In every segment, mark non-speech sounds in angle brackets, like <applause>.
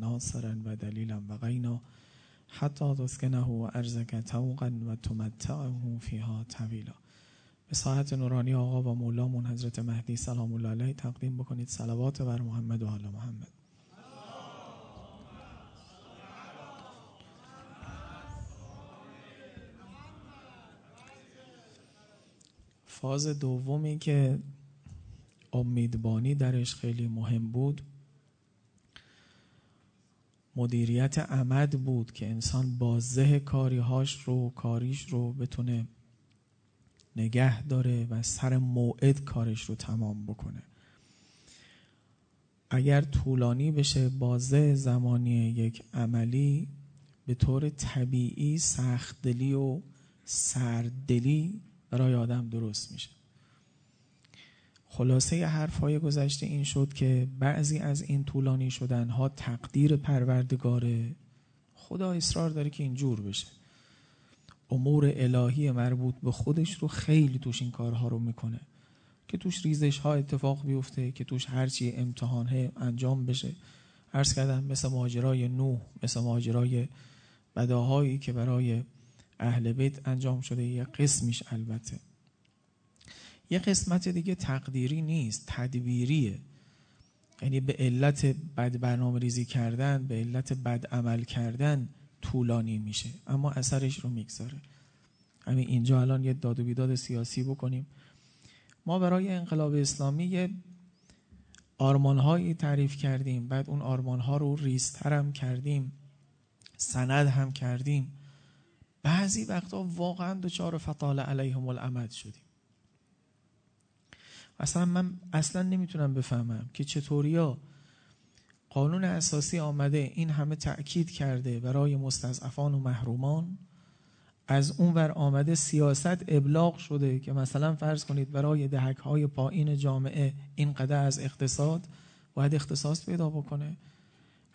ناصرا و دلیلا و غینا حتی تسکنه و ارزک توقا و تمتعه فیها طویلا. به ساعت نورانی آقا و مولامون حضرت مهدی سلام الله علیه تقدیم بکنید. صلوات بر محمد و آل محمد. فاز دومی که امیدبانی درش خیلی مهم بود مدیریت عمد بود که انسان بازه کاریهاش رو کاریش رو بتونه نگه داره و سر موعد کارش رو تمام بکنه. اگر طولانی بشه بازه زمانی یک عملی به طور طبیعی سختدلی و سردلی برای آدم درست میشه. خلاصه حرفهای گذشته این شد که بعضی از این طولانی شدن ها تقدیر پروردگاره خدا اصرار داره که اینجور بشه. امور الهی مربوط به خودش رو خیلی توش این کارها رو می‌کنه. که توش ریزش ها اتفاق بیفته که توش هرچی امتحان انجام بشه. عرض کردم مثل ماجرای نوح مثل ماجرای بداهایی که برای اهل بیت انجام شده یه قسمیش البته. یه قسمت دیگه تقدیری نیست تدبیریه. یعنی به علت بد برنامه ریزی کردن به علت بد عمل کردن طولانی میشه. اما اثرش رو می‌گذاره. همین اینجا الان یه داد و بیداد سیاسی بکنیم. ما برای انقلاب اسلامی یه آرمانهایی تعریف کردیم. بعد اون آرمانها رو ریستر هم کردیم. سند هم کردیم. بعضی وقتا واقعا دچار فطال علیهم الامد شدیم. اصلا من اصلا نمی‌تونم بفهمم که چطوریا قانون اساسی آمده این همه تأکید کرده برای مستضعفان و محرومان از اون ور آمده سیاست ابلاغ شده که مثلا فرض کنید برای دهک های پایین جامعه این قدر از اقتصاد باید اختصاص پیدا بکنه.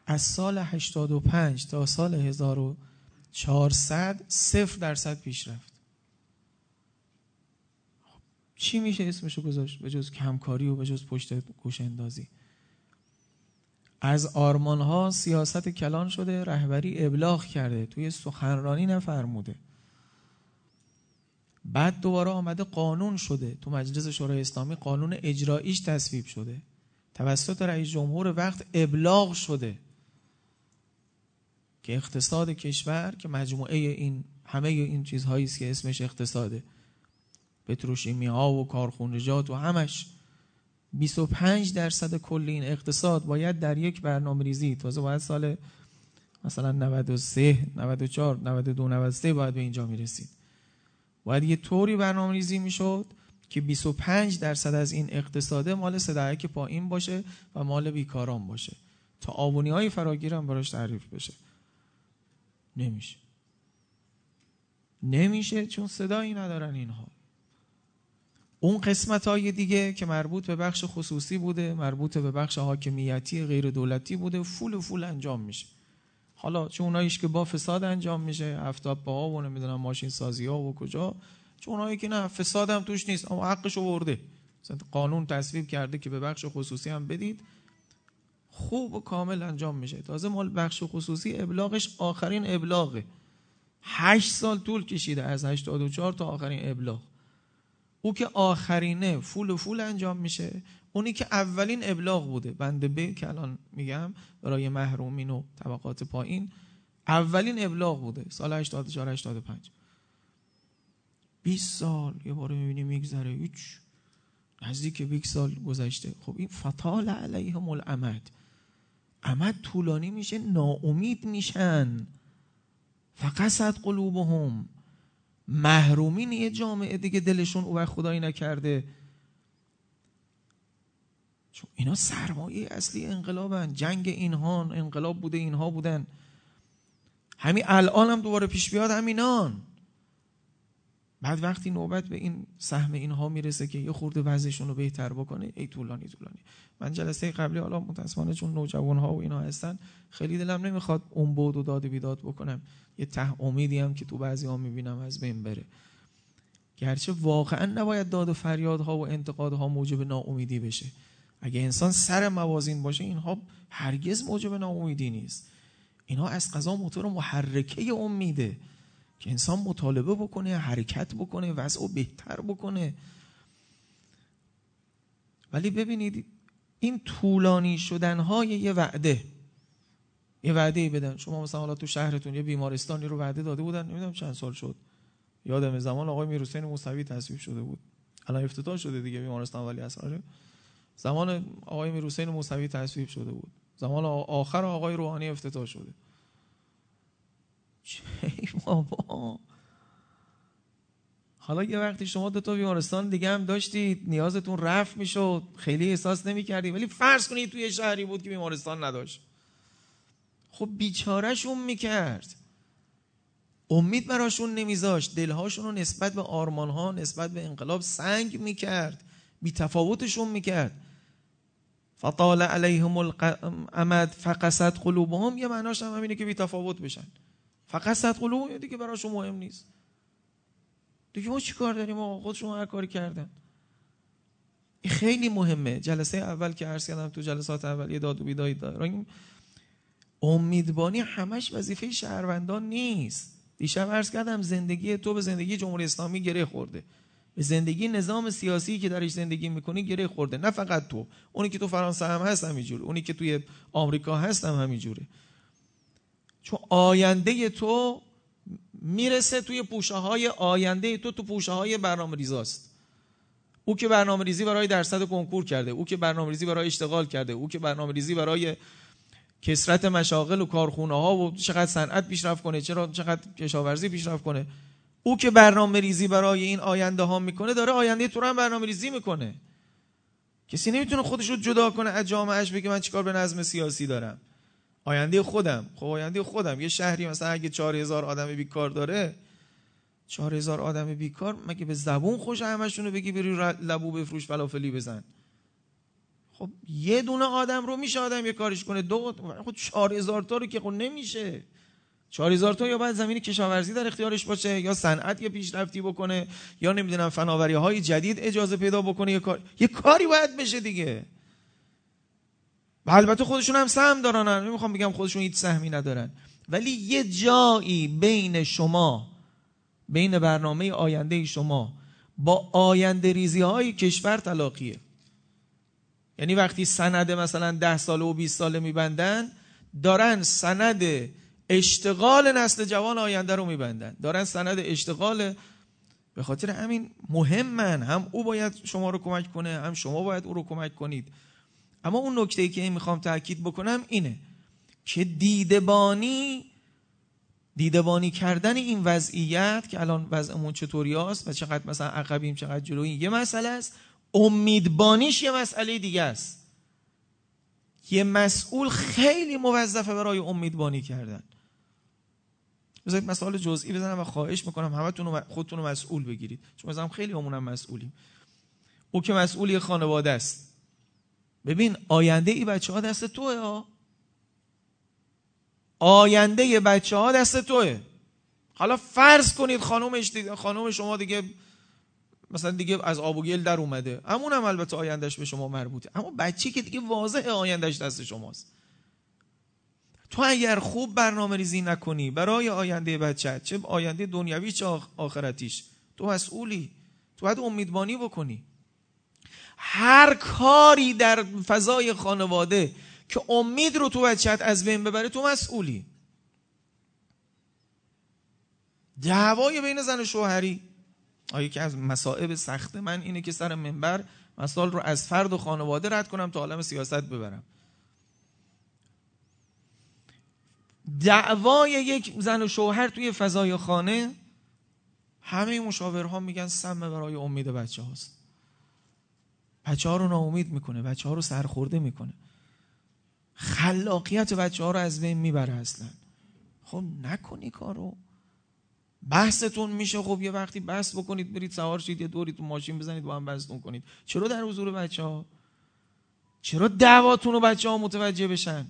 از سال 85 تا سال 1400 صفر درصد پیشرفت چی میشه اسمشو گذاشت؟ به جز کمکاری و به جز پشت گوش اندازی. از آرمان ها سیاست کلان شده رهبری ابلاغ کرده توی سخنرانی نفرموده. بعد دوباره آمده قانون شده. تو مجلس شورای اسلامی قانون اجراییش تصویب شده. توسط رئیس جمهور وقت ابلاغ شده. که اقتصاد کشور که مجموعه این همه این چیزهایی است که اسمش اقتصاده. پتروشیمی ها و کارخونجات و همش. 25 درصد کل این اقتصاد باید در یک برنامه ریزی. تازه باید سال مثلا 93 94 92 93 باید به اینجا می‌رسید. باید یه طوری برنامه ریزی می‌شد که 25 درصد از این اقتصاده مال صدعک پایین باشه و مال بیکاران باشه. تا آبونی های فراگیر هم براش تعریف بشه. نمیشه. نمیشه چون صدایی ندارن اینها. اون قسمت های دیگه که مربوط به بخش خصوصی بوده مربوط به بخش حاکمیتی غیر دولتی بوده فول و فول انجام میشه. حالا چون اوناییش که با فساد انجام میشه هفتاد با و نمی‌دونم ماشین سازی ها و کجا چون اونایی که نه فساد هم توش نیست اما حقش ورده. قانون تصویب کرده که به بخش خصوصی هم بدید خوب و کامل انجام میشه. تازه مال بخش خصوصی ابلاغش آخرین ابلاغه. هشت سال طول کشیده از 84 تا آخرین ابلاغ. او که آخرینه فول و فول انجام میشه. اونی که اولین ابلاغ بوده. بنده به که الان میگم برای محرومین و طبقات پایین. اولین ابلاغ بوده. سال 84 85 20 سال یه بار می‌بینی میگذره. هیچ. نزدیک 20 سال گذشته. خب این فطال علیهم الامد امد طولانی میشه ناامید میشن. فقصد قلوبهم. محرومین یه جامعه دیگه دلشون او خدایی نکرده. چون اینا سرمایه اصلی انقلابن جنگ اینها انقلاب بوده اینها بودن. همین الان هم دوباره پیش بیاد همینان. بعد وقتی نوبت به این سهم اینها می‌رسه که یه خورده وضعشون رو بهتر بکنه ای طولانی طولانی. من جلسه قبلی حالا متاسفانه چون نوجوان ها و اینا هستن خیلی دلم نمی‌خواد اون بود و داد بیداد بکنم. یه ته امیدی هم که تو بعضی ها می‌بینم از بین بره. گرچه واقعا نباید داد و فریاد ها و انتقاد ها موجب ناامیدی بشه. اگه انسان سر موازین باشه اینها هرگز موجب ناامیدی نیست. اینها از قضا موتور محرکه امیده که انسان مطالبه بکنه حرکت بکنه وضع بهتر بکنه. ولی ببینید این طولانی شدن های یه وعده. یه وعده ای بدن. شما مثلا حالا تو شهرتون یه بیمارستانی رو وعده داده بودن نمی‌دونم چند سال شد. یادم زمان آقای میرحسین موسوی تصویب شده بود. الان افتتاح شده دیگه بیمارستان ولی اصلا زمان آقای میرحسین موسوی تصویب شده بود. زمان آخر آقای روحانی افتتاح شده. <laughs> چه بابا. حالا یه وقتی شما دو تا بیمارستان دیگه هم داشتید نیازتون رفت می‌شد خیلی احساس نمی‌کردید ولی فرض کنید توی شهری بود که بیمارستان نداشت. خب بیچارهشون می‌کرد. امید براشون نمیذاشت. دلهاشون رو نسبت به آرمانها نسبت به انقلاب سنگ می‌کرد. بی تفاوتشون می‌کرد. فطال علیهم الامد فقصت قلوبهم. یه معناش هم همینه که بی تفاوت بشن. فقصت قلوبهم دیگه براشون مهم نیست. دیگه ما چیکار داریم آقا؟ خودشون هر کاری کردن. این خیلی مهمه. جلسه اول که عرض کردم تو جلسات اول یه داد و بیدایی داریم امیدبانی همش وظیفه شهروندان نیست. دیشب عرض کردم زندگی تو به زندگی جمهوری اسلامی گره خورده. به زندگی نظام سیاسی که درش زندگی می‌کنی گره خورده. نه فقط تو. اونی که تو فرانسه هم هست اونی که توی آمریکا هست هم همینجوره. چون آینده تو می‌رسه توی پوشه های آینده تو تو پوشه های برنامه ریزاست او که برنامه ریزی برای درصد کنکور کرده او که برنامه ریزی برای اشتغال کرده او که برنامه ریزی برای کسرت مشاغل و کارخونه ها و چقدر صنعت پیشرفت کنه چرا چقدر کشاورزی پیشرفت کنه او که برنامه ریزی برای این آینده ها می‌کنه داره آینده تو رو هم برنامه ریزی می‌کنه. کسی نمی‌تونه خودش رو جدا کنه از جامعهش بگه من چیکار به نظم سیاسی دارم. آینده خودم. خب آینده خودم. یه شهری مثلا اگه 4000 آدم بیکار داره 4000 آدم بیکار مگه به زبون خوش همشونو بگی بری لبو بفروش فلافلی بزن. خب یه دونه آدم رو میشه آدم یه کارش کنه. دو خب 4000 تا رو که خب نمیشه. 4000 تا یا باید زمین کشاورزی در اختیارش باشه یا صنعت یه پیشرفتی بکنه یا نمی‌دونم فناوری های جدید اجازه پیدا بکنه یه کار یه کاری باید بشه دیگه. و البته خودشون هم سهم دارن. نمی‌خوام بگم خودشون هیچ سهمی ندارن. ولی یه جایی بین شما بین برنامه آینده شما با آینده ریزی های کشور تلاقیه. یعنی وقتی سند مثلا ده ساله و 20 ساله میبندن دارن سند اشتغال نسل جوان آینده رو میبندن. دارن سند اشتغال به خاطر همین مهمن. هم او باید شما رو کمک کنه هم شما باید او رو کمک کنید. اما اون نکته ای که می‌خوام تاکید بکنم اینه که دیدبانی دیدبانی کردن این وضعیت که الان وضعمون چطوری است و چقدر مثلا عقبیم چقدر جلویی یه مسئله است. امیدبانیش یه مسئله دیگه است. یه مسئول خیلی موظفه برای امیدبانی کردن. بذارید مسئله جزئی بزنم و خواهش می‌کنم همتون خودتون رو مسئول بگیرید. چون مثلا خیلی همونم مسئولیم. او که مسئولی خانواده است. ببین آینده ای بچه ها دست توه ها آینده بچه ها دست توه. حالا فرض کنید خانومش خانوم شما دیگه مثلا دیگه از آب و گل در اومده. همون هم البته آیندهش به شما مربوطه. اما بچه که دیگه واضح آیندهش دست شماست. تو اگر خوب برنامه ریزی نکنی برای آینده بچه چه آینده دنیوی چه آخرتیش تو مسئولی. تو باید امیدوانی بکنی. هر کاری در فضای خانواده که امید رو تو بچت از بین ببره تو مسئولی. دعوای بین زن و شوهری. آیا که از مسائب سخت من اینه که سر منبر مسائل رو از فرد و خانواده رد کنم تا عالم سیاست ببرم. دعوای یک زن و شوهر توی فضای خانه همه مشاورها میگن سم برای امید بچه هاست بچه ها رو ناامید می‌کنه بچه ها رو سرخورده می‌کنه. خلاقیت بچه ها رو از بین می‌بره اصلا. خب نکنی کارو. بحثتون میشه. خب یه وقتی بحث بکنید برید سوار شید یه دوری تو ماشین بزنید با هم بحثتون کنید. چرا در حضور بچه ها چرا دعواتون رو بچه ها متوجه بشن؟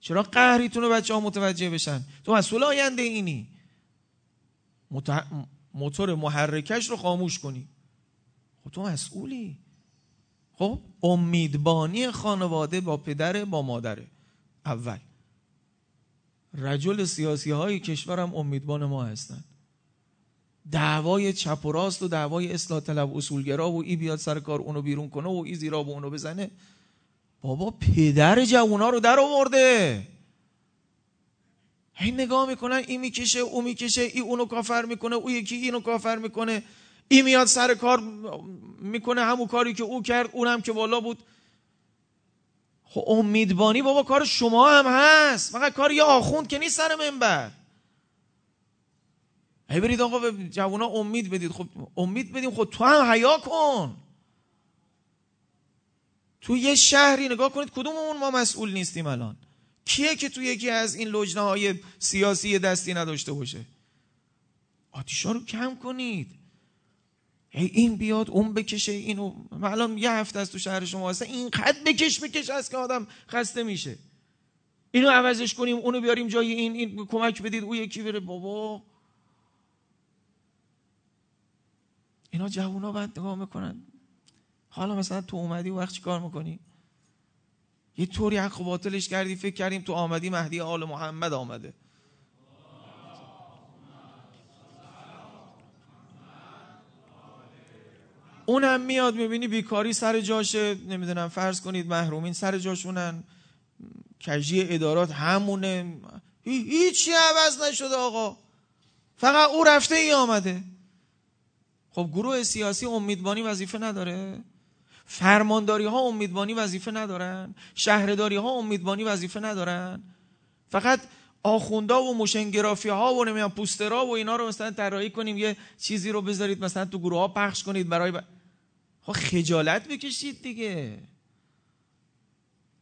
چرا قهریتون رو بچه ها متوجه بشن؟ تو مسئول آینده اینی. موتور محرکش رو خاموش کنی. خب تو مسئولی. خب امیدبانی خانواده با پدر با مادره. اول. رجل سیاسی های کشورم امیدبان ما هستند دعوای چپ و راست و دعوای اصلاح طلب اصولگرا و ای بیاد سر کار اونو بیرون کنه و ای زیرا به اونو بزنه. بابا پدر جوونا رو در آورده. هی نگاه می‌کنن این می‌کشه او می‌کشه ای اونو کافر می‌کنه او یکی اینو کافر می‌کنه. ای میاد سر کار می‌کنه همون کاری که او کرد اونم که والا بود. خب امیدبانی بابا کار شما هم هست. فقط کار یه آخوند که نیست سر منبر. هی برید آقا به جوانا امید بدید. خب امید بدیم. خب تو هم حیا کن. تو یه شهری نگاه کنید کدوممون ما مسئول نیستیم الان؟ کیه که تو یکی از این لجنه های سیاسی دستی نداشته باشه؟ آتیشا رو کم کنید. این بیاد اون بکشه اینو. الان یه هفته از تو شهر شما هست. این قد بکش بکش از که آدم خسته میشه. اینو عوضش کنیم اونو بیاریم جای این این کمک بدید او یکی بره. بابا. اینا جوونا بعد نگاه می‌کنن. حالا مثلا تو اومدی وقت چی کار می‌کنی؟ یه طوری حق باطلش کردی فکر کردیم تو آمدی مهدی آل محمد آمده. اونم میاد می‌بینی بیکاری سر جاشه. نمی‌دونم فرض کنید محرومین سر جاشونن. کجی ادارات همونه. هیچی عوض نشده آقا. فقط او رفته ای آمده. خب گروه سیاسی امیدبانی وظیفه نداره. فرمانداری ها امیدبانی وظیفه ندارن. شهرداری ها امیدبانی وظیفه ندارن. فقط آخوندا و موشنگرافی ها و نمی‌دونم پوسترا و اینا رو مثلا طراحی کنیم یه چیزی رو بذارید مثلا تو گروه ها پخش کنید برای ب... خجالت بکشید دیگه.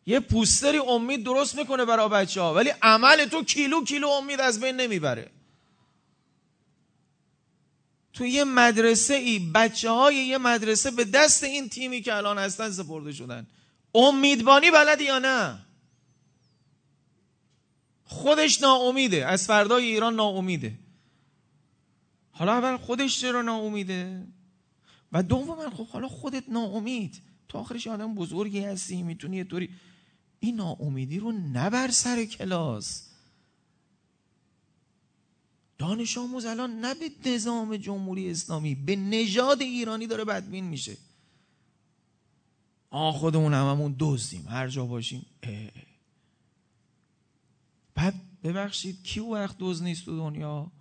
یه پوستری امید درست می‌کنه برای بچه ها ولی عمل تو کیلو کیلو امید از بین نمی‌بره. تو یه مدرسه ای بچه های یه مدرسه به دست این تیمی که الان هستن سپرده شدن. امیدبانی بلدی یا نه؟ خودش ناامیده. از فردای ایران ناامیده. حالا اول خودش چرا ناامیده؟ و دوم خب حالا خودت ناامید. تو آخرش آدم بزرگی هستی می‌تونی یه طوری این ناامیدی رو نبر سر کلاس. دانش آموز الان نه به نظام جمهوری اسلامی به نژاد ایرانی داره بدبین میشه. آ خودمون هممون دزدیم. هر جا باشیم. اه. بعد ببخشید کی وقت دوز نیست تو دنیا؟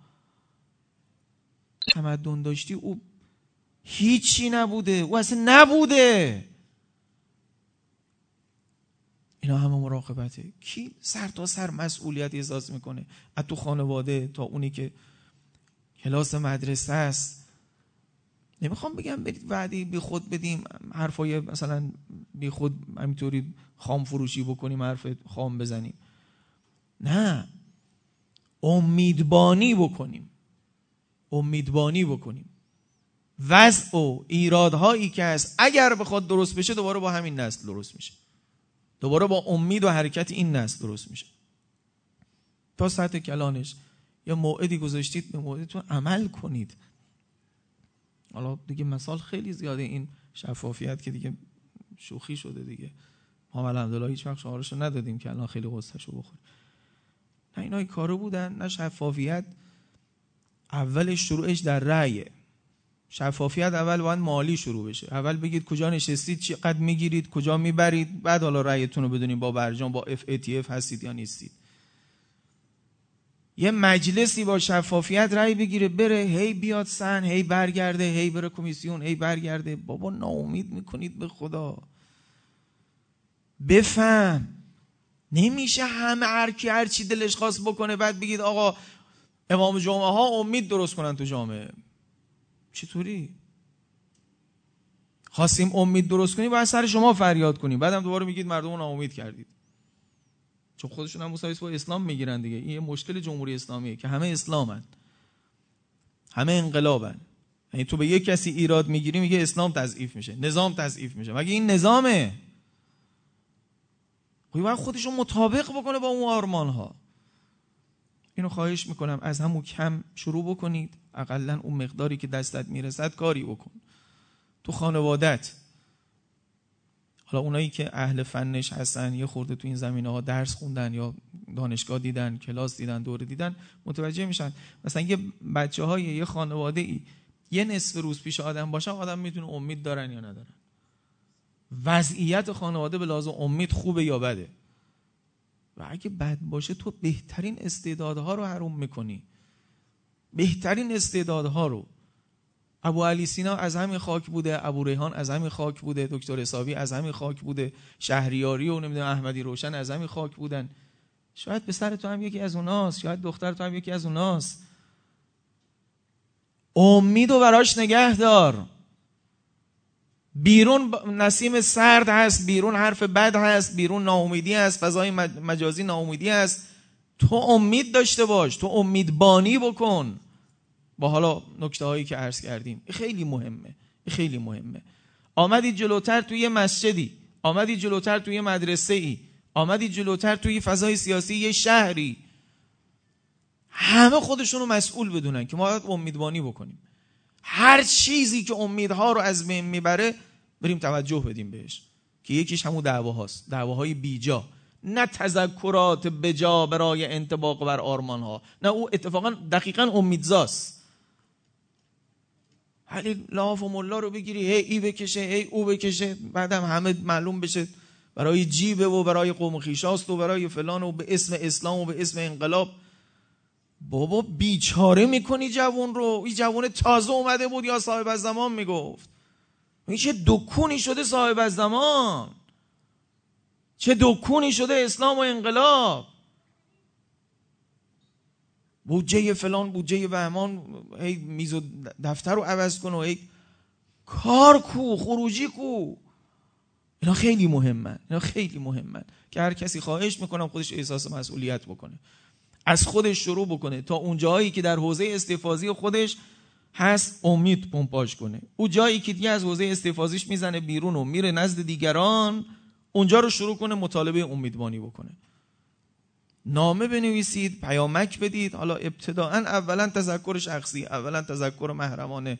تمدن داشتی؟ او هیچی نبوده او اصلا نبوده اینا همه مراقبته کی سر تا سر مسئولیت احساس می‌کنه از تو خانواده تا اونی که کلاس مدرسه است نمی‌خوام بگم برید وعدی بی خود بدیم حرفای مثلا بی خود همینطوری خام فروشی بکنیم حرف خام بزنیم نه امیدبانی بکنیم امیدبانی بکنیم وضع و ایرادهایی که هست اگر بخواد درست بشه دوباره با همین نسل درست میشه. دوباره با امید و حرکت این نسل درست میشه. تا سطح کلانش یا موعدی گذاشتید به موعدتون عمل کنید. حالا دیگه مثال خیلی زیاده این شفافیت که دیگه شوخی شده دیگه. ما الحمدلله هیچ وقت شعارشو ندادیم که الان خیلی قصهشو بخوریم نه اینا کارو بودن نه شفافیت. اولش شروعش در رأیه. شفافیت اول باید مالی شروع بشه. اول بگید کجا نشستید چقدر می‌گیرید کجا می‌برید بعد حالا رأیتون رو بدونید با برجام با اف اف هستید یا نیستید. یه مجلسی با شفافیت رأی بگیره بره هی بیاد سن هی برگرده هی بره کمیسیون هی برگرده. بابا ناامید می‌کنید به خدا. بفهم. نمیشه همه هر کی هر چی دلش خواست بکنه بعد بگید آقا امام جمعه ها امید درست کنن تو جامعه. چطوری؟ خواستیم امید درست کنیم باید سر شما فریاد کنیم. بعدم دوباره میگید مردم رو ناامید کردید. چون خودشون هم مساویس با اسلام می‌گیرن دیگه. این یه مشکل جمهوری اسلامیه که همه اسلامن. همه انقلابن. یعنی تو به یک کسی ایراد می‌گیری میگه اسلام تضعیف میشه. نظام تضعیف میشه. مگه این نظامه؟ خب باید خودشون مطابق بکنه با اون آرمان ها اینو خواهش می‌کنم. از همون کم شروع بکنید. اقلا اون مقداری که دستت می‌رسد کاری بکن. تو خانوادت. حالا اونایی که اهل فنش هستن یه خورده تو این زمینه ها درس خوندن یا دانشگاه دیدن کلاس دیدن دوره دیدن متوجه میشن. مثلا یه بچه های یه خانواده ای یه نصف روز پیش آدم باشن آدم می‌تونه امید دارن یا ندارن. وضعیت خانواده به لازم امید خوبه یا بده. و اگه بد باشه تو بهترین استعدادها رو حروم می‌کنی. بهترین استعدادها رو. ابو علی سینا از همین خاک بوده ابو ریحان از همین خاک بوده دکتر حسابی از همین خاک بوده شهریاری و نمی‌دونم احمدی روشن از همین خاک بودن. شاید پسر تو هم یکی از اوناست شاید دختر تو هم یکی از اوناست. امید و براش نگه دار. بیرون نسیم سرد هست بیرون حرف بد هست بیرون ناامیدی هست فضای مجازی ناامیدی هست. تو امید داشته باش تو امیدبانی بکن. با حالا نکته هایی که عرض کردیم خیلی مهمه خیلی مهمه. آمدی جلوتر توی مسجدی آمدی جلوتر توی مدرسه ای آمدی جلوتر توی فضای سیاسی یه شهری. همه خودشون رو مسئول بدونن که ما باید امیدوانی بکنیم. هر چیزی که امیدها رو از بین می‌بره بریم توجه بدیم بهش. که یکیش همون دعواهاست دعواهای بیجا. نه تذکرات بجا برای انتباق بر آرمان ها نه او اتفاقا دقیقا امیدزاست. ولی لاف و ملا رو بگیری هی ای بکشه هی او بکشه بعدم همه معلوم بشه. برای جیبه و برای قوم خیشاست و برای فلان و به اسم اسلام و به اسم انقلاب. بابا بیچاره می‌کنی جوون رو. این جوون تازه اومده بود یا صاحب از زمان می‌گفت. این چه دکونی شده صاحب از زمان؟ چه دکونی شده اسلام و انقلاب؟ بودجه فلان بودجه بهمان هی میز و دفتر رو عوض کن و هی کار کو خروجی کو. اینا خیلی مهمن اینا خیلی مهمن که هر کسی خواهش می‌کنم خودش احساس مسئولیت بکنه. از خودش شروع بکنه تا اون جایی که در حوزه استفاضی خودش هست امید پمپاژ کنه. او جایی که دیگه از حوزه استفاضیش می‌زنه بیرون و میره نزد دیگران اونجا رو شروع کنه مطالبه امیدوانی بکنه. نامه بنویسید پیامک بدید. حالا ابتداعا اولا تذکر شخصی اولا تذکر محرمانه.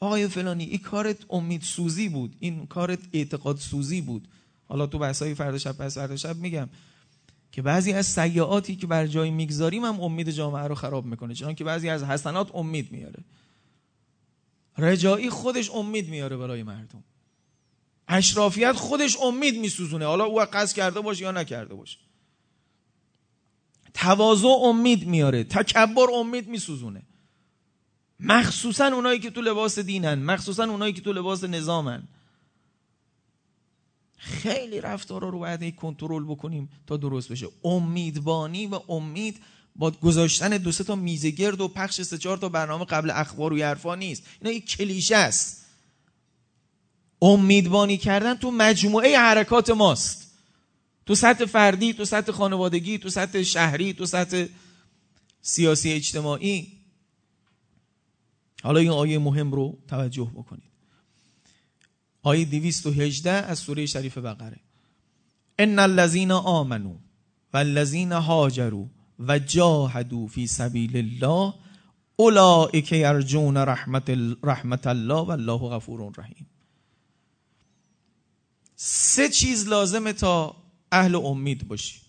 آقای فلانی این کارت امید سوزی بود. این کارت اعتقاد سوزی بود. حالا تو بحثای فردا شب پس فردا شب میگم. که بعضی از سیاعاتی که بر جای می‌گذاریم هم امید جامعه رو خراب می‌کنه چون که بعضی از حسنات امید میاره. رجایی خودش امید میاره برای مردم. اشرافیت خودش امید میسوزونه. حالا او قصد کرده باشه یا نکرده باشه. تواضع امید میاره. تکبر امید میسوزونه. مخصوصا اونایی که تو لباس دینن. مخصوصا اونایی که تو لباس نظامن. خیلی رفتارا رو باید کنترل بکنیم تا درست بشه. امیدبانی و امید با گذاشتن دو تا میزه گرد و پخش سه چهار تا برنامه قبل اخبار و حرفا نیست. اینا یک کلیشه است. امیدبانی کردن تو مجموعه حرکات ماست. تو سطح فردی تو سطح خانوادگی تو سطح شهری تو سطح سیاسی اجتماعی. حالا این آیه مهم رو توجه بکنید. آیه 218 از سوره شریف بقره. ان الذين آمنوا والذین هاجروا و جاهدوا فی سبیل الله اولئک یرجون رحمت رحمت الله والله غفور رحیم. سه چیز لازمه تا اهل امید باشی.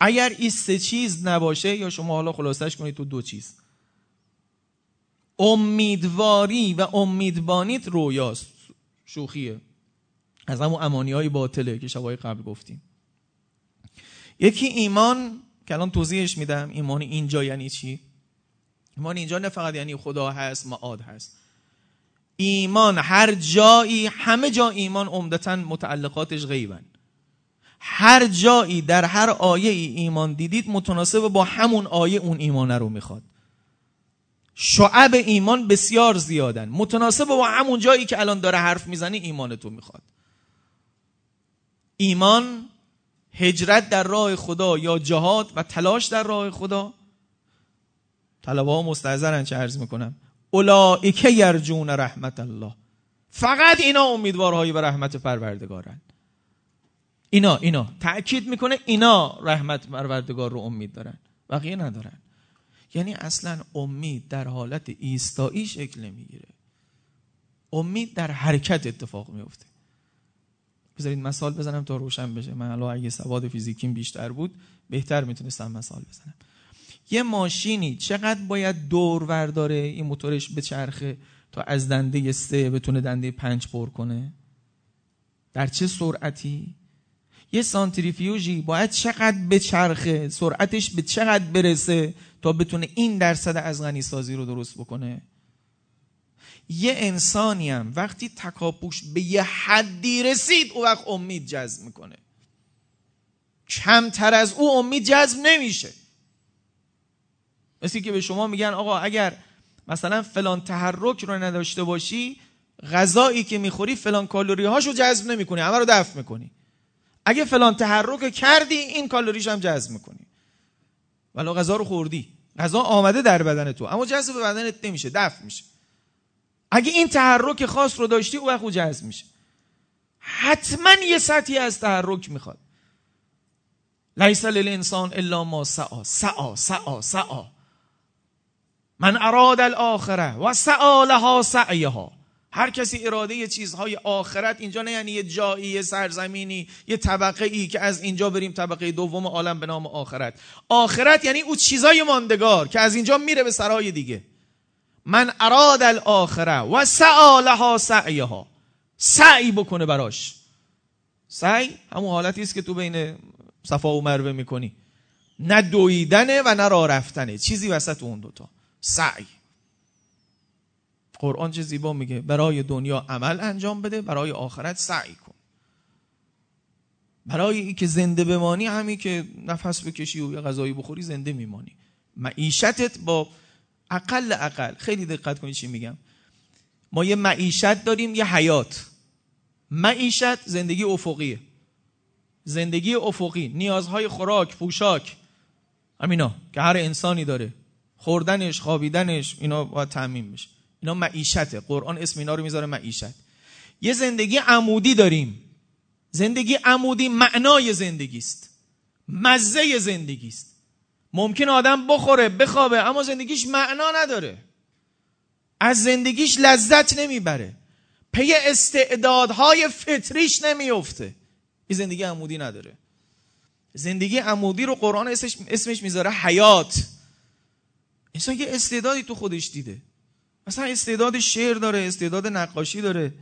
اگر این سه چیز نباشه یا شما حالا خلاصش کنید تو دو چیز. امیدواری و امیدبانیت رویاست. شوخیه. از همون امانی های باطله که شبای قبل گفتیم. یکی ایمان که الان توضیحش میدم ایمان اینجا یعنی چی؟ ایمان اینجا نه فقط یعنی خدا هست معاد هست. ایمان هر جایی همه جا ایمان عمدتا متعلقاتش غیبن. هر جایی در هر آیه ای ایمان دیدید متناسب با همون آیه اون ایمان رو می‌خواد. شعب ایمان بسیار زیادن. متناسب با همون جایی که الان داره حرف می‌زنی ایمان تو می‌خواد. ایمان هجرت در راه خدا یا جهاد و تلاش در راه خدا. طلبه ها مستعذرن چه عرض می‌کنم. اولائکه یرجون رحمت الله. فقط اینا امیدوارهایی به رحمت پروردگارن. اینا اینا. تأکید می‌کنه اینا رحمت پروردگار رو امید دارن. بقیه ندارن. یعنی اصلا امید در حالت ایستایی شکل نمی‌گیره. امید در حرکت اتفاق میفته بذارید مثال بزنم تا روشن بشه. من الان اگه سواد فیزیکیم بیشتر بود بهتر می‌تونستم مثال بزنم. یه ماشینی چقدر باید دور ورداره این موتورش به چرخه تا از دنده سه بتونه دنده پنج پر کنه؟ در چه سرعتی؟ یه سانتریفیوژی باید چقدر به چرخه سرعتش به چقدر برسه تا بتونه این درصد از غنی سازی رو درست بکنه. یه انسانی هم وقتی تکاپوش به یه حدی رسید او وقت امید جذب می‌کنه. کمتر از او امید جذب نمیشه. مثل که به شما میگن آقا اگر مثلا فلان تحرک رو نداشته باشی غذایی که می‌خوری فلان کالری هاشو جذب نمی‌کنی همه رو دفع می‌کنی. اگه فلان تحرک کردی این کالریش هم جذب می‌کنی. ولی غذا رو خوردی. غذا آمده در بدن تو. اما جذب به بدنت نمیشه دفع میشه. اگه این تحرک خاص رو داشتی او وقت جذب میشه. حتما یه سطحی از تحرک می‌خواد. لیس للانسان الا ما سعا سعا سعا سعا من اراد الاخره و سعا لها سعیها. هر کسی اراده چیزهای آخرت اینجا نه یعنی یه جایی یه سرزمینی یه طبقه ای که از اینجا بریم طبقه دوم عالم به نام آخرت. آخرت یعنی او چیزای ماندگار که از اینجا میره به سرای دیگه. من اراد الاخره و سعا لها سعیها. سعی بکنه براش. سعی همون حالتی است که تو بین صفا و مروه می‌کنی. نه دویدنه و نه راه رفتنه. چیزی وسط اون دوتا. سعی. قرآن چه زیبا میگه. برای دنیا عمل انجام بده برای آخرت سعی کن. برای ای که زنده بمانی همی که نفس بکشی و یه غذایی بخوری زنده میمانی. معیشتت با اقل اقل خیلی دقت کنید چی میگم. ما یه معیشت داریم یه حیات. معیشت زندگی افقیه. زندگی افقی نیازهای خوراک پوشاک. همینا که هر انسانی داره. خوردنش خوابیدنش اینا باید تعمین بشه. اینا معیشته. قرآن اسم اینا رو می‌ذاره معیشت. یه زندگی عمودی داریم. زندگی عمودی معنای زندگی است مزه زندگی است ممکن آدم بخوره بخوابه اما زندگیش معنا نداره. از زندگیش لذت نمی‌بره. پی استعدادهای فطریش نمیفته. این زندگی عمودی نداره. زندگی عمودی رو قرآن اسمش, اسمش می‌ذاره حیات. انسان یه استعدادی تو خودش دیده. مثلا استعداد شعر داره استعداد نقاشی داره.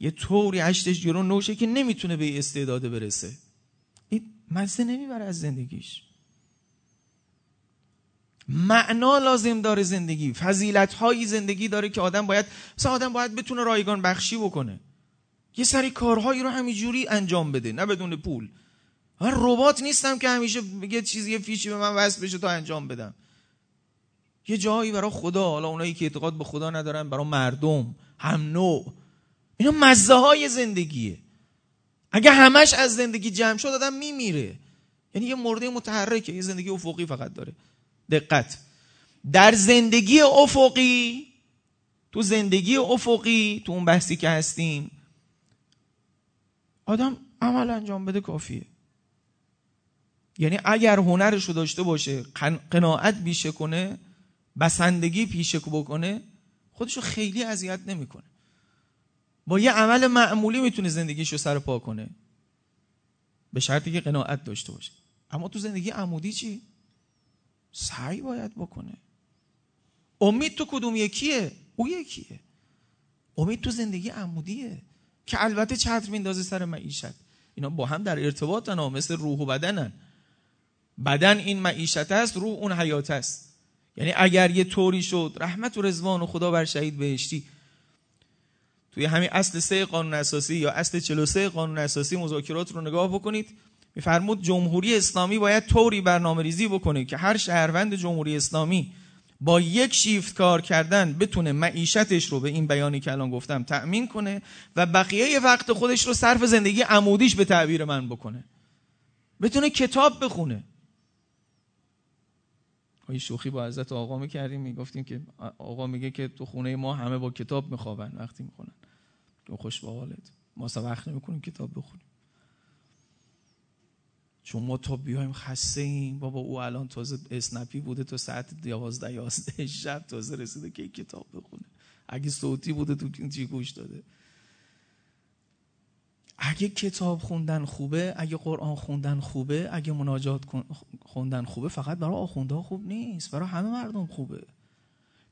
یه طوری هشتش جلو نوشه که نمی‌تونه به استعداد برسه. این مزه نمی‌بره از زندگیش. معنا لازم داره زندگی. فضیلت هایی زندگی داره که آدم باید مثلا آدم باید بتونه رایگان بخشی بکنه. یه سری کارهایی رو همینجوری انجام بده نه بدون پول. من ربات نیستم که همیشه یه چیزی یه فیشی به من وصل بشه تا انجام بدم. یه جایی برای خدا حالا اونایی که اعتقاد به خدا ندارن برای مردم هم نوع. اینا مزه های زندگیه. اگه همش از زندگی جمع شد آدم میمیره. یعنی یه مرده متحرکه یه زندگی افقی فقط داره. دقت. در زندگی افقی تو زندگی افقی تو اون بحثی که هستیم آدم عمل انجام بده کافیه. یعنی اگر هنرش رو داشته باشه قناعت بیشه کنه بسندگی پیشه بکنه خودشو خیلی اذیت نمی‌کنه. با یه عمل معمولی می‌تونه زندگیشو سر پا کنه. به شرطی که قناعت داشته باشه. اما تو زندگی عمودی چی؟ سعی باید بکنه. امید تو کدوم یکیه؟ او یکیه. امید تو زندگی عمودیه. که البته چتر میندازه سر معیشت. اینا با هم در ارتباطن مثل روح و بدنن. بدن این معیشت است روح اون حیات است. یعنی اگر یه طوری شد رحمت و رزوان و خدا بر شهید بهشتی. توی همین اصل سه قانون اساسی یا اصل 43 قانون اساسی مذاکرات رو نگاه بکنید میفرمود جمهوری اسلامی باید طوری برنامه ریزی بکنه که هر شهروند جمهوری اسلامی با یک شیفت کار کردن بتونه معیشتش رو به این بیانی که الان گفتم تأمین کنه و بقیه وقت خودش رو صرف زندگی عمودیش به تعبیر من بکنه. بتونه کتاب بخونه. یه شوخی با حضرت آقا می‌کردیم می‌گفتیم که آقا میگه که تو خونه ما همه با کتاب میخوابن وقتی می‌خونن. خوش به حالت. ما وقت نمی‌کنیم کتاب بخونیم. چون ما تا بیایم خسته ایم. بابا او الان تازه اسنپی بوده تا ساعت دوازده یازده شب تازه رسیده که کتاب بخونه. اگه صوتی بوده تو چی گوش داده؟ اگه کتاب خوندن خوبه اگه قرآن خوندن خوبه اگه مناجات خوندن خوبه فقط برای آخونده خوب نیست برای همه مردم خوبه.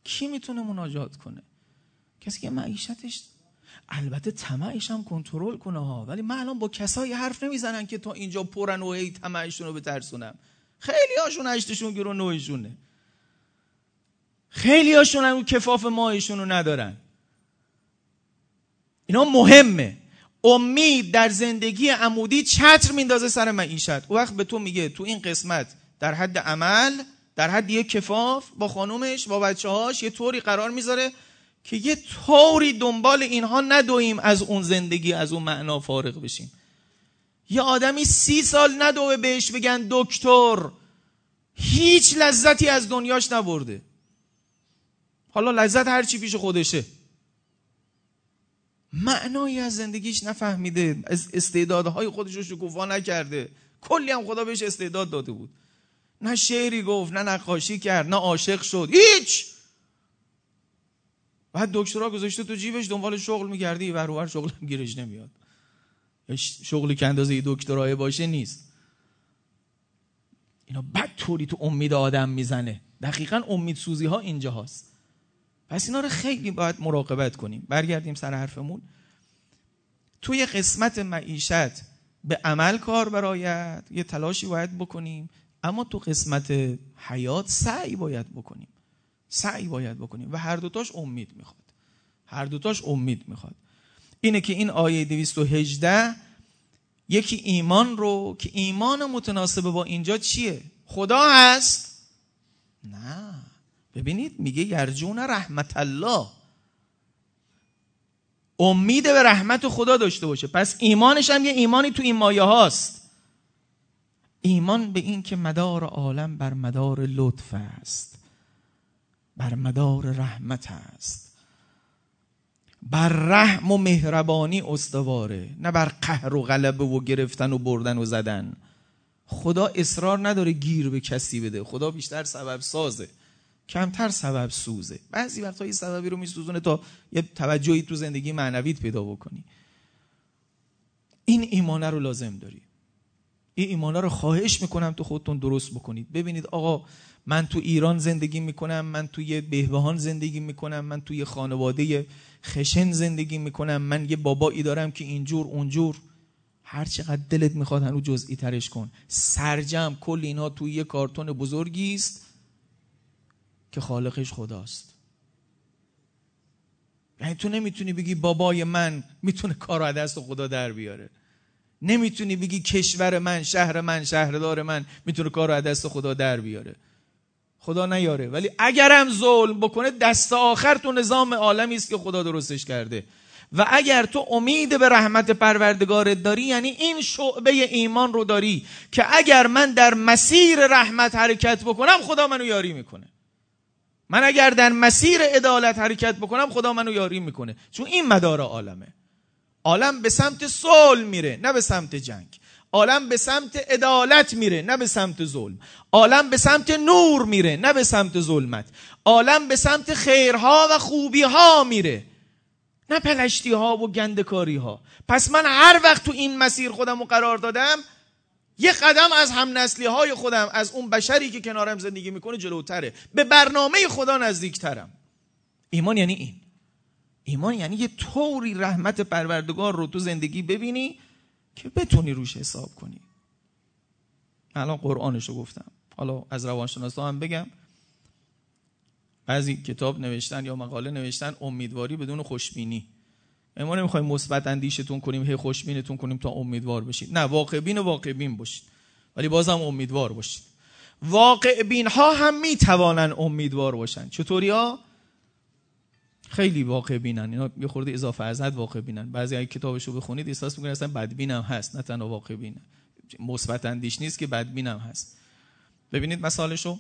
کی می‌تونه مناجات کنه؟ کسی که معیشتش البته طمعش هم کنترل کنه ها ولی من الان با کسایی حرف نمی‌زنن که تا اینجا پرن و هی طمعشون رو بترسونم. خیلی هاشون هشتشون گیرو نویشونه. خیلی هاشون اون کفاف ماهشون رو ندارن. اینا مهمه. امید در زندگی عمودی چتر میندازه سر معیشت او وقت به تو میگه تو این قسمت در حد عمل در حد یک کفاف با خانومش با بچه هاش یه طوری قرار می‌ذاره که یه طوری دنبال اینها ندویم از اون زندگی از اون معنا فارغ بشیم. یه آدمی سی سال ندوه بهش بگن دکتر. هیچ لذتی از دنیاش نبرده. حالا لذت هر چی پیش خودشه. معنایی از زندگیش نفهمیده از استعدادهای خودش رو شکوفا نکرده. کلی هم خدا بهش استعداد داده بود. نه شعری گفت نه نقاشی کرد نه عاشق شد هیچ! بعد دکترا گذاشته تو جیبش دنبال شغل میگردی و شغل گیرش نمیاد. شغلی که اندازه دکترای باشه نیست. اینا بد طوری تو امید آدم می‌زنه. دقیقا امید سوزی ها اینجا هست پس اینا رو خیلی باید مراقبت کنیم. برگردیم سر حرفمون. توی قسمت معیشت به عمل کار برایت یه تلاشی باید بکنیم اما تو قسمت حیات سعی باید بکنیم. سعی باید بکنیم و هر دوتاش امید می‌خواد. هر دوتاش امید می‌خواد. اینه که این آیه 218 یکی ایمان رو که ایمان متناسب با اینجا چیه؟ خدا هست؟ نه. ببینید میگه یرجون رحمت الله. امید به رحمت خدا داشته باشه. پس ایمانش هم یه ایمانی تو این مایه هاست. ایمان به این که مدار عالم بر مدار لطف است. بر مدار رحمت است. بر رحم و مهربانی استواره. نه بر قهر و غلبه و گرفتن و بردن و زدن. خدا اصرار نداره گیر به کسی بده. خدا بیشتر سبب سازه کمتر سبب سوزه. بعضی وقتا این سببی رو میسوزونه تا یه توجهی تو زندگی معنویت پیدا بکنی. این ایمانه رو لازم داری. این ایمانه رو خواهش می‌کنم تو خودتون درست بکنید. ببینید آقا من تو ایران زندگی می‌کنم من توی بهبهان زندگی می‌کنم من توی خانواده خشن زندگی می‌کنم من یه بابایی دارم که اینجور اونجور. هر چقدر دلت می‌خواد هنو جزئی ترش کن. سرجم کل اینا توی یه کارتون بزرگی است. که خالقش خداست. یعنی تو نمی‌تونی بگی بابای من می‌تونه کار از دست خدا در بیاره. نمی‌تونی بگی کشور من شهر من شهردار من می‌تونه کار از دست خدا در بیاره. خدا نیاره. ولی اگرم ظلم بکنه دست آخر تو نظام عالمی است که خدا درستش کرده. و اگر تو امید به رحمت پروردگارت داری یعنی این شعبه ایمان رو داری که اگر من در مسیر رحمت حرکت بکنم خدا منو یاری می‌کنه. من اگر در مسیر عدالت حرکت بکنم خدا منو یاری می‌کنه. چون این مدار عالمه. عالم به سمت صلح میره نه به سمت جنگ. عالم به سمت عدالت میره نه به سمت ظلم. عالم به سمت نور میره نه به سمت ظلمت. عالم به سمت خیرها و خوبیها میره. نه پلشتی ها و گندکاری ها پس من هر وقت تو این مسیر خودم رو قرار دادم یه قدم از هم نسلی های خودم از اون بشری که کنارم زندگی می‌کنه جلوتره. به برنامه خدا نزدیکترم. ایمان یعنی این. ایمان یعنی یه طوری رحمت پروردگار رو تو زندگی ببینی که بتونی روش حساب کنی. الان قرآنش رو گفتم. حالا از روانشناسا هم بگم. بعضی کتاب نوشتن یا مقاله نوشتن امیدواری بدون خوشبینی. ما نمی‌خوایم مثبت اندیشتون کنیم هی خوشبینتون کنیم تا امیدوار بشید. نه واقع بین و واقع بین باشید. ولی بازم امیدوار باشید. واقع بین ها هم می‌توانن امیدوار باشن. چطوری ها؟ خیلی واقع بینن اینا یه خورده اضافه از حد واقع بینن بعضی اگه کتابشو بخونید احساس می‌کنید اصلا بدبین هم هست نه تنها واقع بینه مثبت اندیش نیست که بدبین هم هست. ببینید مثالشو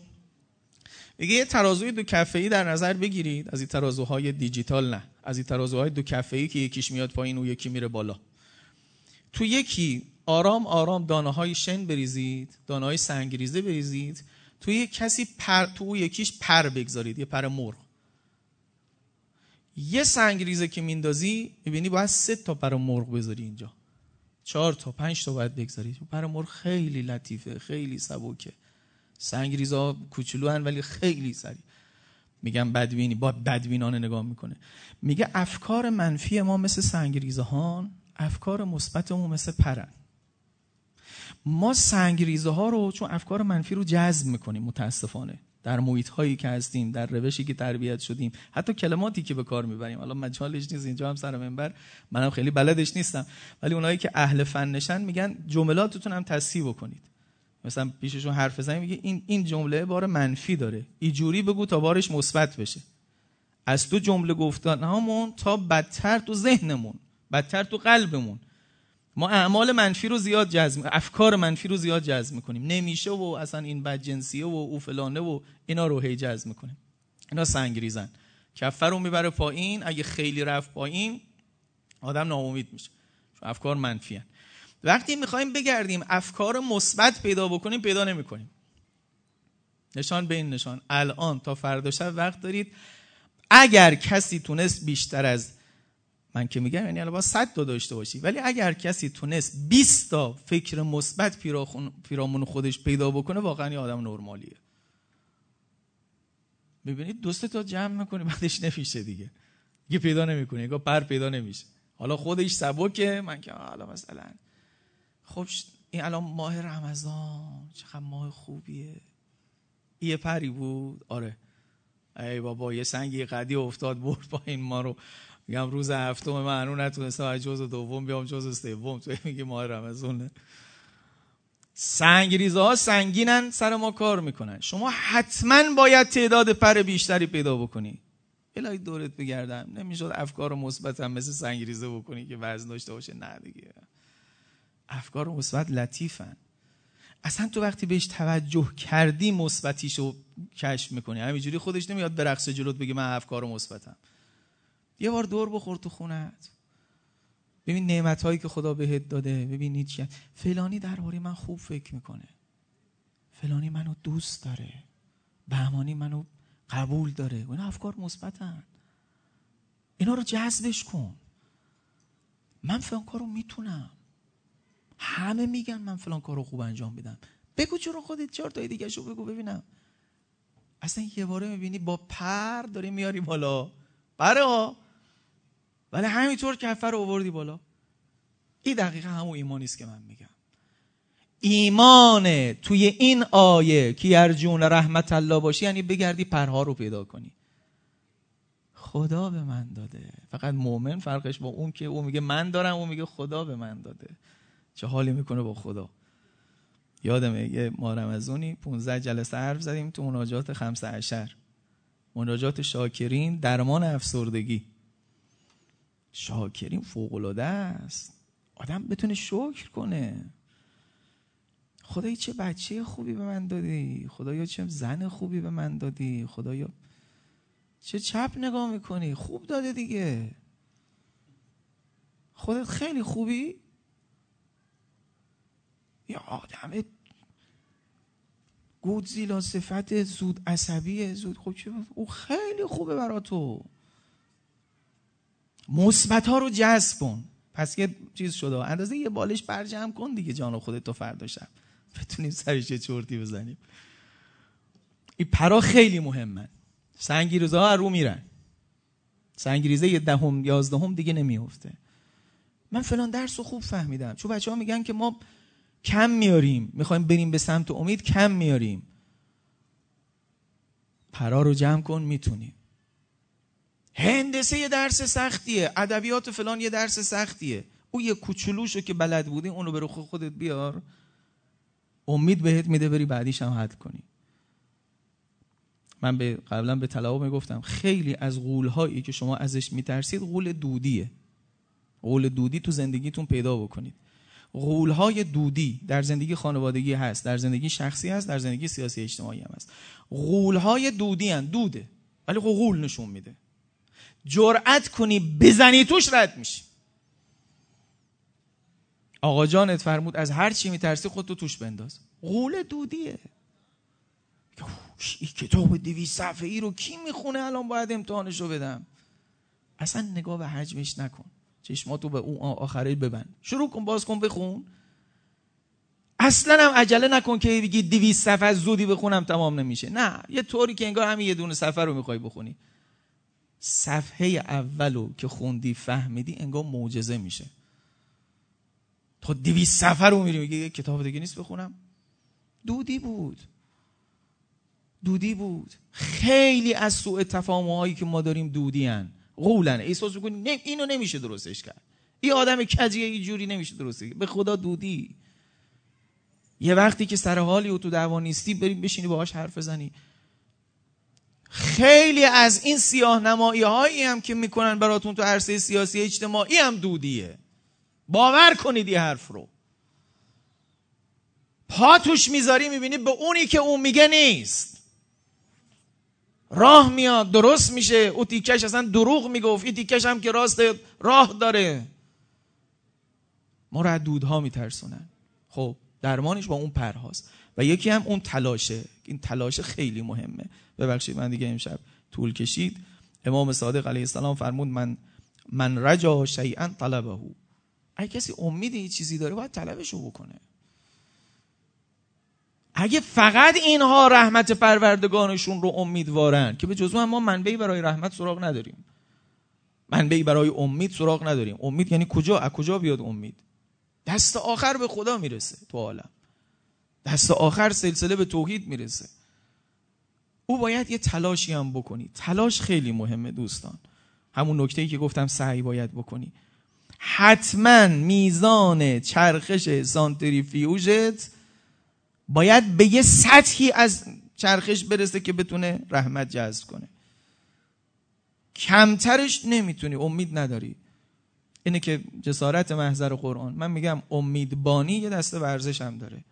میگه یه ترازوی دو کفه در نظر بگیرید. از این ترازوهای دیجیتال نه. از این ترازوهای دو کفه که یکیش میاد پایین و یکی میره بالا. تو یکی آرام آرام دانه های شن بریزید دانه های سنگریزه بریزید. تو یک کسی پر تو یکیش پر بگذارید یه پر مرغ. یه سنگریزه که میندازی می‌بینی باید سه تا پر مرغ بذاری اینجا. چهار تا پنج تا باید بگذارید. پر مر خیلی لطیفه خیلی سبکه. سنگریزا کوچولو هن ولی خیلی سریع. میگم بدبینی با بدبینانه نگاه می‌کنه. میگه افکار منفی ما مثل سنگریزه ها افکار مثبتمون مثل پرن. ما سنگریزه ها رو چون افکار منفی رو جذب می‌کنیم متاسفانه. در محیط هایی که هستیم در روشی که تربیت شدیم حتی کلماتی که به کار می‌بریم. حالا مجالش نیست اینجا هم سر منبر. منم خیلی بلدش نیستم. ولی اونایی که اهل فن نشن میگن جملاتتون هم تصحیح بکنید. مثلا پیششون حرف بزنیم میگه این این جمله بار منفی داره. ایجوری بگو تا بارش مثبت بشه. از تو جمله گفتن همون تا بدتر تو ذهنمون بدتر تو قلبمون. ما اعمال منفی رو زیاد جذب افکار منفی رو زیاد جذب می‌کنیم. نمیشه و اصلا این بدجنسیه و او فلانه و اینا رو هی جذب می‌کنیم. اینا سنگریزن. کفر رو می‌بره پایین اگه خیلی رفت پایین آدم ناامید میشه. افکار منفی هن. وقتی می‌خوایم بگردیم افکار مثبت پیدا بکنیم پیدا نمی‌کنیم. نشان به این نشان. الان تا فردا شب وقت دارید. اگر کسی تونست بیشتر از من که میگم یعنی الان با 100 تا داشته باشی. ولی اگر کسی تونست 20 تا فکر مثبت پیرامون خودش پیدا بکنه واقعا یه آدم نرمالیه. ببینید دوست تا جمع می‌کنه بعدش نمیشه دیگه. دیگه پیدا نمی‌کنه دیگه پر پیدا نمیشه. حالا خودش سبکه من که حالا مثلا خب این الان ماه رمضان چقدر ماه خوبیه. یه پری بود. آره. ای بابا یه سنگی قدی افتاد برد با این ما رو. میگم روز هفتم من هنوز نتونستم از جز دوم بیام جز سوم. تو میگی ماه رمضانه. سنگریزه ها سنگینن سر ما کار می‌کنن. شما حتما باید تعداد پر بیشتری پیدا بکنی. الهی دورت بگردم. نمی‌شد افکار مثبت هم مثل سنگریزه بکنی که وزن داشته باشه. نه دیگه. افکار مثبت لطیفن. اصلا تو وقتی بهش توجه کردی مثبتیشو کشف می‌کنی. همینجوری خودش نمیاد برقص جلوت بگی من افکار مثبتم. یه بار دور بخور تو خونت. ببین نعمت هایی که خدا بهت داده. ببینید چیه فلانی درباره من خوب فکر می‌کنه. فلانی منو دوست داره. بهمانی منو قبول داره. اینا افکار مثبتن. اینا رو جذبش کن. من فلان کارو می‌تونم. همه میگن من فلان کارو خوب انجام میدم. بگو چرا خودت چهار تای دیگه شو بگو ببینم. اصلا یه باره می‌بینی با پر داری میاری بالا. بره ها. ولی همینطور کفر رو آوردی بالا. این دقیقا همون ایمانی است که من میگم. ایمان توی این آیه که یرجون رحمت الله باشی یعنی بگردی پرها رو پیدا کنی. خدا به من داده. فقط مؤمن فرقش با اون که اون میگه من دارم اون میگه خدا به من داده. چه حالی می‌کنه با خدا. یادمه یه ما رمزونی 15 جلسه حرف زدیم تو مناجات خمسه عشر مناجات شاکرین درمان افسردگی. شاکرین فوقلاده است. آدم بتونه شکر کنه. خدای چه بچه خوبی به من دادی؟ خدایا چه زن خوبی به من دادی؟ خدایا چه چپ نگاه می‌کنی؟ خوب داده دیگه. خودت خیلی خوبی؟ یه آدم گودزیلا صفت زود عصبیه زود خب چه او خیلی خوبه برا تو. مثبت ها رو جذب کن. پس یه چیز شده. اندازه یه بالش برجم کن دیگه جان خودت تو فردا شب. بتونیم سرش یه چرتی بزنیم. این پرا خیلی مهمه. سنگیریزه ها رو میرن. سنگیریزه یه دهم یازدهم دیگه نمیفته من فلان درس رو خوب فهمیدم. چون بچه ها میگن که ما کم میاریم. می‌خوایم بریم به سمت امید کم میاریم. پرا رو جمع کن می‌تونیم. هندسه یه درس سختیه. ادبیات فلان یه درس سختیه. او یه کوچولوشو که بلد بودی اونو به خودت بیار. امید بهت میده بری بعدیش هم حد کنی. من به قبلا به طلبه می‌گفتم خیلی از غولهایی که شما ازش میترسید غول دودیه. غول دودی تو زندگیتون پیدا بکنید. غولهای دودی در زندگی خانوادگی هست در زندگی شخصی هست در زندگی سیاسی اجتماعی هم هست. غولهای دودی هست دوده ولی خب غول نشون میده. جرأت کنی بزنی توش رد میشی. آقا جانت فرمود از هر چی میترسی خودتو توش بنداز. غول دودیه. این کتاب دیوی صفحه ای رو کی می‌خونه؟ الان باید امتحانشو بدم. اصلا نگاه به حجمش نکن. چشماتو به اون آخره ببند. شروع کن باز کن بخون. اصلا هم عجله نکن که بگی دویست صفحه زودی بخونم تمام نمیشه. نه یه طوری که انگار همین یه دونه صفحه رو می‌خوای بخونی. صفحه اولو که خوندی فهمیدی انگار معجزه میشه. تا دویست صفحه رو میری میگه یه کتاب دیگه نیست بخونم؟ دودی بود. دودی بود. خیلی از سوء تفاهم هایی که ما داریم دودی هن. قولن احساس می‌کنی اینو نمیشه درستش کرد. این آدم کجیه یه جوری نمیشه درستش به خدا دودی. یه وقتی که سر حالی و تو دعوا نیستی بریم بشینی باهاش حرف بزنی. خیلی از این سیاه نمایی هایی هم که می‌کنن براتون تو عرصه سیاسی اجتماعی هم دودیه. باور کنید یه حرف رو. پا توش می‌ذاری می‌بینی به اونی که اون میگه نیست. راه میاد درست میشه. او تیکش اصلا دروغ می‌گفت. این تیکش هم که راست راه داره. ما رو دودها میترسونن. خب درمانش با اون پرهاست. و یکی هم اون تلاشه. این تلاشه خیلی مهمه. ببخشید من دیگه امشب طول کشید. امام صادق علیه السلام فرمود من من رجا شیئا طلبه. اگه کسی امید یه چیزی داره باید طلبشو بکنه. اگه فقط اینها رحمت پروردگانشون رو امیدوارن که به جزو ما منبعی برای رحمت سراغ نداریم. منبعی برای امید سراغ نداریم. امید یعنی کجا؟ از کجا بیاد امید؟ دست آخر به خدا می‌رسه تو عالم. دست آخر سلسله به توحید می‌رسه. او باید یه تلاشی هم بکنی. تلاش خیلی مهمه دوستان. همون نکته ای که گفتم سعی باید بکنی. حتما میزان چرخش سانتریفیوژت باید به یه سطحی از چرخش برسه که بتونه رحمت جذب کنه. کمترش نمی‌تونی امید نداری. اینه که جسارت محضر قرآن. من میگم امیدبانی یه دسته ورزش هم داره.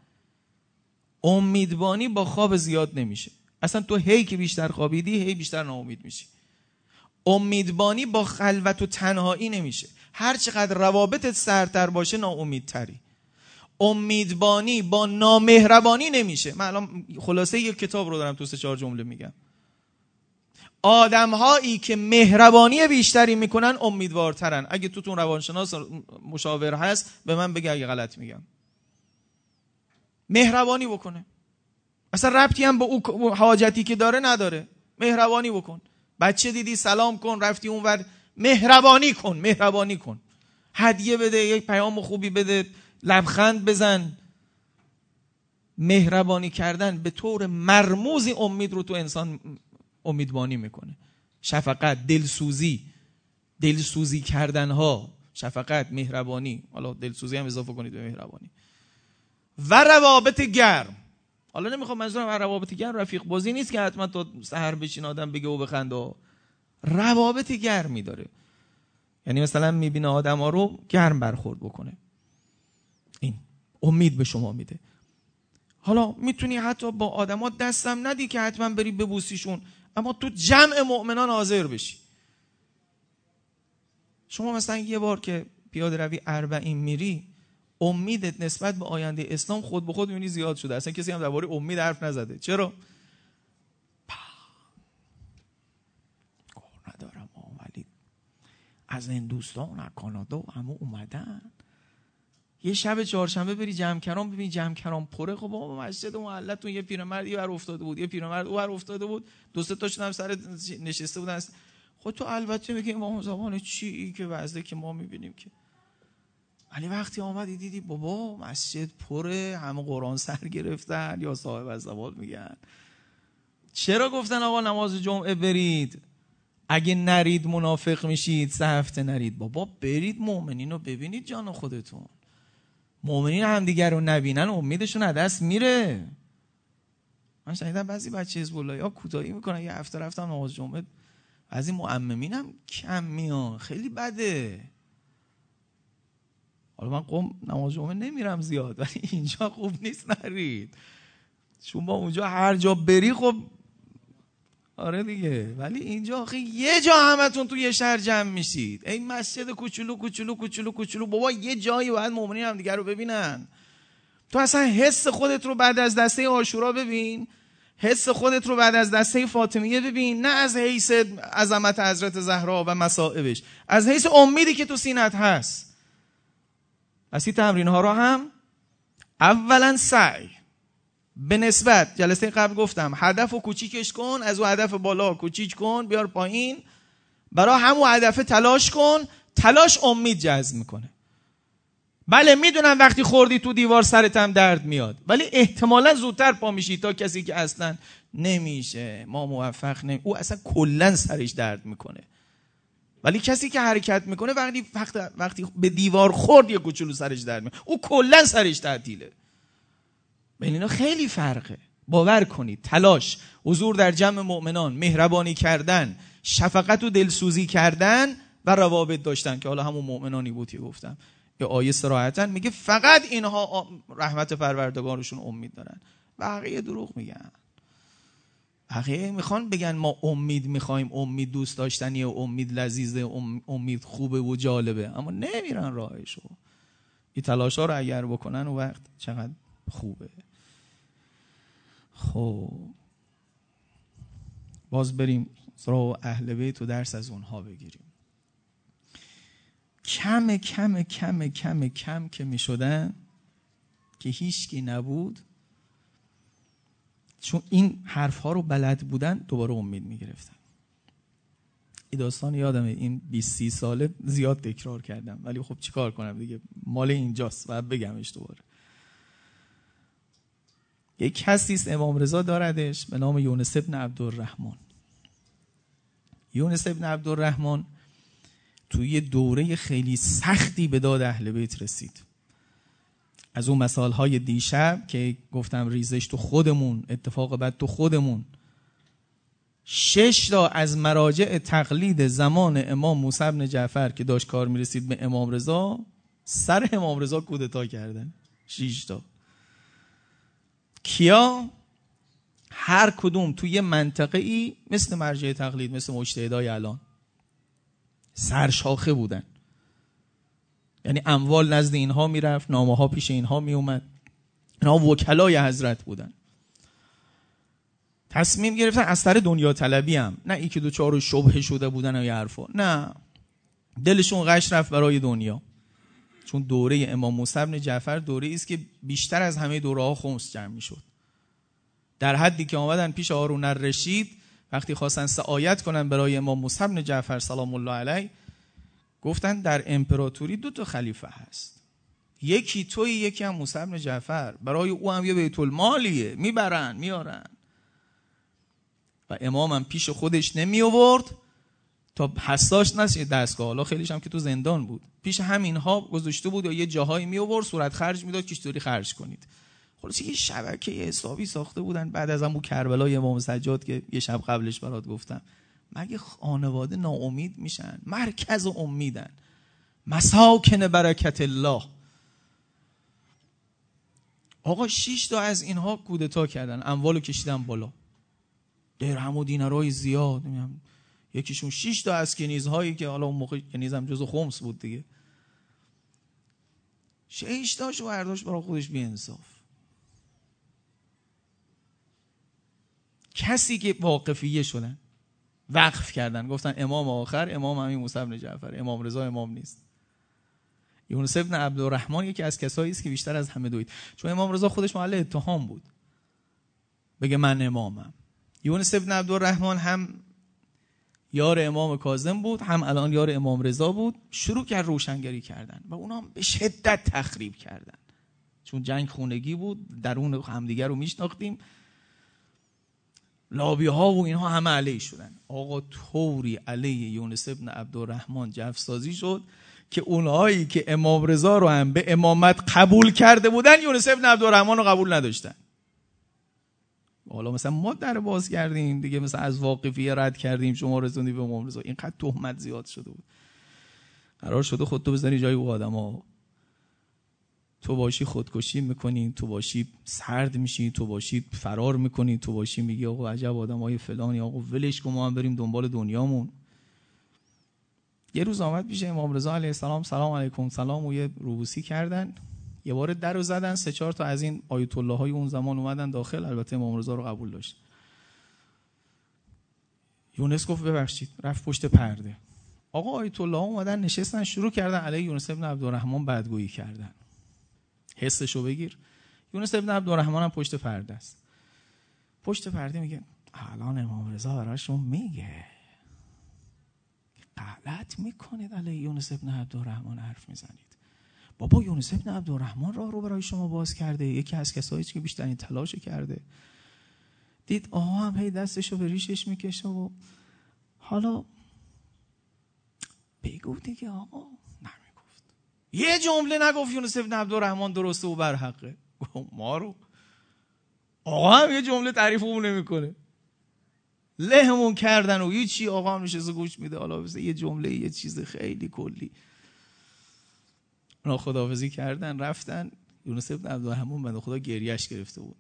امیدبانی با خواب زیاد نمیشه. اصلا تو هی که بیشتر خوابیدی هی بیشتر ناامید میشی. امیدبانی با خلوت و تنهایی نمیشه. هر چقدر روابطت سرتر باشه ناامیدتری. امیدبانی با نامهربانی نمیشه. من الان خلاصه یک کتاب رو دارم تو سه چهار جمله میگم. آدم هایی که مهربانی بیشتری می‌کنن امیدوارترن. اگه توتون روانشناس مشاور هست به من بگه اگه غلط میگم. مهربانی بکنه. اصلا ربطی هم به او حاجتی که داره نداره. مهربانی بکن. بچه دیدی سلام کن رفتی اونور. مهربانی کن مهربانی کن. هدیه بده یک پیام خوبی بده. لبخند بزن. مهربانی کردن به طور مرموزی امید رو تو انسان امیدوانی می‌کنه. شفقت دلسوزی دلسوزی کردن ها شفقت مهربانی. حالا دلسوزی هم اضافه کنید به مهربانی. و روابط گرم. حالا نمی‌خوام منظورم روابط گرم رفیق بازی نیست که حتما تا سهر بشین آدم بگه و بخنده روابط گرمی داره. یعنی مثلا می‌بینه آدم ها رو گرم برخورد بکنه. امید به شما میده. حالا می‌تونی حتی با آدما دستم ندی که حتما بری ببوسیشون اما تو جمع مؤمنان حاضر بشی. شما مثلا یه بار که پیاده روی اربعین میری امیدت نسبت به آینده اسلام خود به خود می‌بینی زیاد شده. اصلا کسی هم درباره امید حرف نزده. چرا؟ ندارم ولی از هندوستان از کانادا همه اومدن. یه شب چهارشنبه بری جمع کرام ببین جمع کرام پره. خب بابا مسجد محلتون یه پیرمرد یه افتاده بود یه پیرمرد اون افتاده بود. دو سه تاشون هم سر نشسته بودن. خود خب تو البته میگی امام زمان چی که وضعی که ما می‌بینیم که؟ ولی وقتی آمدی دیدی بابا مسجد پره همه قرآن سر گرفتن یا صاحب زوال میگن. چرا گفتن آقا نماز جمعه برید؟ اگه نرید منافق میشید سه هفته نرید. بابا برید مؤمنین رو ببینید جان خودتون. مؤمنین همدیگر رو نبینن امیدشون از دست میره. من شنیدم بعضی بچه حزب الله ها کوتاهی می‌کنن یه هفته رفتن نماز جمعه. بعضی مؤمنین هم کم میان خیلی بده. حالا من قم نماز جمعه نمیرم زیاد ولی اینجا خوب نیست نرید. شما اونجا هر جا بری خب آره دیگه. ولی اینجا آخه یه جا همتون تو یه شهر جمع میشید. این مسجد کوچولو کوچولو کوچولو کوچولو. بابا یه جایی باید مؤمنین هم دیگر رو ببینن. تو اصلا حس خودت رو بعد از دسته آشورا ببین. حس خودت رو بعد از دسته فاطمیه ببین. نه از حیث عظمت حضرت زهرا و مصائبش از حیث امیدی که تو سینت هست. پس این تمرین ها رو هم اولا سعی. به نسبت جلسه قبل گفتم هدف و کوچیکش کن از او هدف بالا کوچیک کن بیار پایین. برای همون هدف تلاش کن تلاش امید جذب می‌کنه. بله می‌دونم وقتی خوردی تو دیوار سرت هم درد میاد ولی احتمالا زودتر پا میشی تا کسی که اصلا نمیشه ما موفق نمی او اصلا کلا سرش درد می‌کنه. ولی کسی که حرکت می‌کنه وقتی وقتی به دیوار خورد یه کوچولو سرش درد می‌کنه. او کلا سرش تعطیله. بین اینا خیلی فرقه. باور کنید تلاش حضور در جمع مؤمنان مهربانی کردن شفقت و دلسوزی کردن و روابط داشتن که حالا همون مؤمنانی بود که گفتم. یه آیه سراحتا میگه فقط اینها رحمت پروردگارشون امید دارن. بقیه دروغ میگن. بقیه می‌خوان بگن ما امید می‌خوایم امید دوست داشتنی امید لذیذه امید خوبه و جالبه. اما نمیرن راهشو. این تلاش ها رو اگر بکنن و وقت چقدر خوبه. خب. باز بریم سراغ اهل بیت و درس از اونها بگیریم. کم کم کم کم کم که می شدن که هیچکی نبود چون این حرف ها رو بلد بودن دوباره امید می گرفتن این داستان یادمه این 20 30 ساله زیاد تکرار کردم ولی خب چیکار کنم دیگه؟ مال اینجاست و بگمش دوباره. یک کسی است امام رضا داردش به نام یونس ابن عبدالرحمن. یونس ابن عبدالرحمن توی دوره خیلی سختی به داد اهل بیت رسید. از اون مثال های دیشب که گفتم ریزش تو خودمون اتفاق بعد تو خودمون. شش تا از مراجع تقلید زمان امام موسی بن جعفر که داشت کار می‌رسید به امام رضا سر امام رضا کودتا کردن. شش تا. کیا هر کدوم توی منطقه ای مثل مرجع تقلید مثل مجتهدای الان سرشاخه بودن. یعنی اموال نزد اینها می‌رفت نامه ها پیش اینها میومد اینها وکلای حضرت بودن. تصمیم گرفتن از سر دنیا طلبی هم. نه ای که دوچار شبه شده بودن و یه حرفا. نه. دلشون غش رفت برای دنیا. چون دوره امام موسی بن جعفر دوره است که بیشتر از همه دوره ها خمس جمع می‌شد. در حدی که آمدن پیش هارون الرشید وقتی خواستن سعایت کنن برای امام موسی بن جعفر سلام الله علیه گفتن در امپراتوری دو تا خلیفه هست. یکی توی یکی هم موسی بن جعفر. برای او هم یه بیت المالیه می‌برن میارن و امام هم پیش خودش نمی آورد تا حساش نشه دستگاه. حالا خیلیش هم که تو زندان بود. پیش همینها گذاشته بود یا یه جاهایی می آورد صورت خرج می‌داد چطوری خرج کنید. خلاص یه شبکه حسابی ساخته بودن. بعد از همون کربلای امام سجاد که یه شب قبلش برات گفتم. مگه خانواده ناامید میشن؟ مرکز امیدن. مساکن برکت الله. آقا شش تا از اینها کودتا کردن. اموالو کشیدن بالا. درهم و دینارای زیاد. یکیشون شش تا از کنیزهایی که حالا اون موقع کنیزم جزو خمس بود دیگه. شش تاشو برداشت برای خودش بی کسی که واقفیه شدن وقف کردن. گفتن امام آخر امام همین موسی بن جعفر امام رضا امام نیست. یونس ابن عبدالرحمن یکی از کسایی است که بیشتر از همه دوید. چون امام رضا خودش محل اتهام بود. بگه من امامم. یونس ابن عبدالرحمن هم یار امام کاظم بود هم الان یار امام رضا بود. شروع کرد روشنگری کردن و اونا به شدت تخریب کردن. چون جنگ خونگی بود درون همدیگر رو میشناختیم. لابی ها و اینها همه علیه شدن. آقا طوری علیه یونس ابن عبدالرحمن جفسازی شد که اونهایی که امام رضا رو هم به امامت قبول کرده بودن یونس ابن عبدالرحمن رو قبول نداشتن. حالا مثلا ما در باز کردیم دیگه مثلا از واقفیه رد کردیم شما رسوندی به رضا اینقدر تهمت زیاد شده بود. قرار شده خودتو بزنی جای او آدم تو باشی خودکشی می‌کنی تو باشی سرد میشی تو باشی فرار می‌کنی تو باشی میگی آقا عجب آدم های فلانی آقا ولش کن ما هم بریم دنبال دنیامون. یه روز آمد پیش امام رضا علیه السلام سلام علیکم. سلام و یه روبوسی کردن. یه بار در رو زدن سه چهار تا از این آیت الله های اون زمان اومدن داخل. البته امام رضا رو قبول داشت. یونس گفت ببخشید رفت پشت پرده. آقا آیت الله اومدن نشستن شروع کردن. علیه یونس ابن عبدالرحمن بدگویی کردن. حسشو بگیر. یونس ابن عبدالرحمن هم پشت پرده است. پشت پرده میگه الان امام رضا براشون میگه. غلط می‌کنید علیه یونس ابن عبدالرحمن حرف می‌زنید. بابا یونس ابن عبدالرحمن راه رو برای شما باز کرده. یکی از کسایی که بیشترین تلاش کرده. دید آقا هم هی دستشو به ریشش می‌کشه و حالا بگو دیگه آقا. نمی‌گفت. یه جمله نگفت یونس ابن عبدالرحمن درسته و برحقه. ما رو. آقا هم یه جمله تعریف اون نمی‌کنه. لهمون کردن و چی آقا هم نشسته گوش میده. حالا یه جمله یه چیز خیلی کلی. اونا خداحافظی کردن رفتن. یونس ابن عبدالرحمن بنده خدا گریش گرفته بود.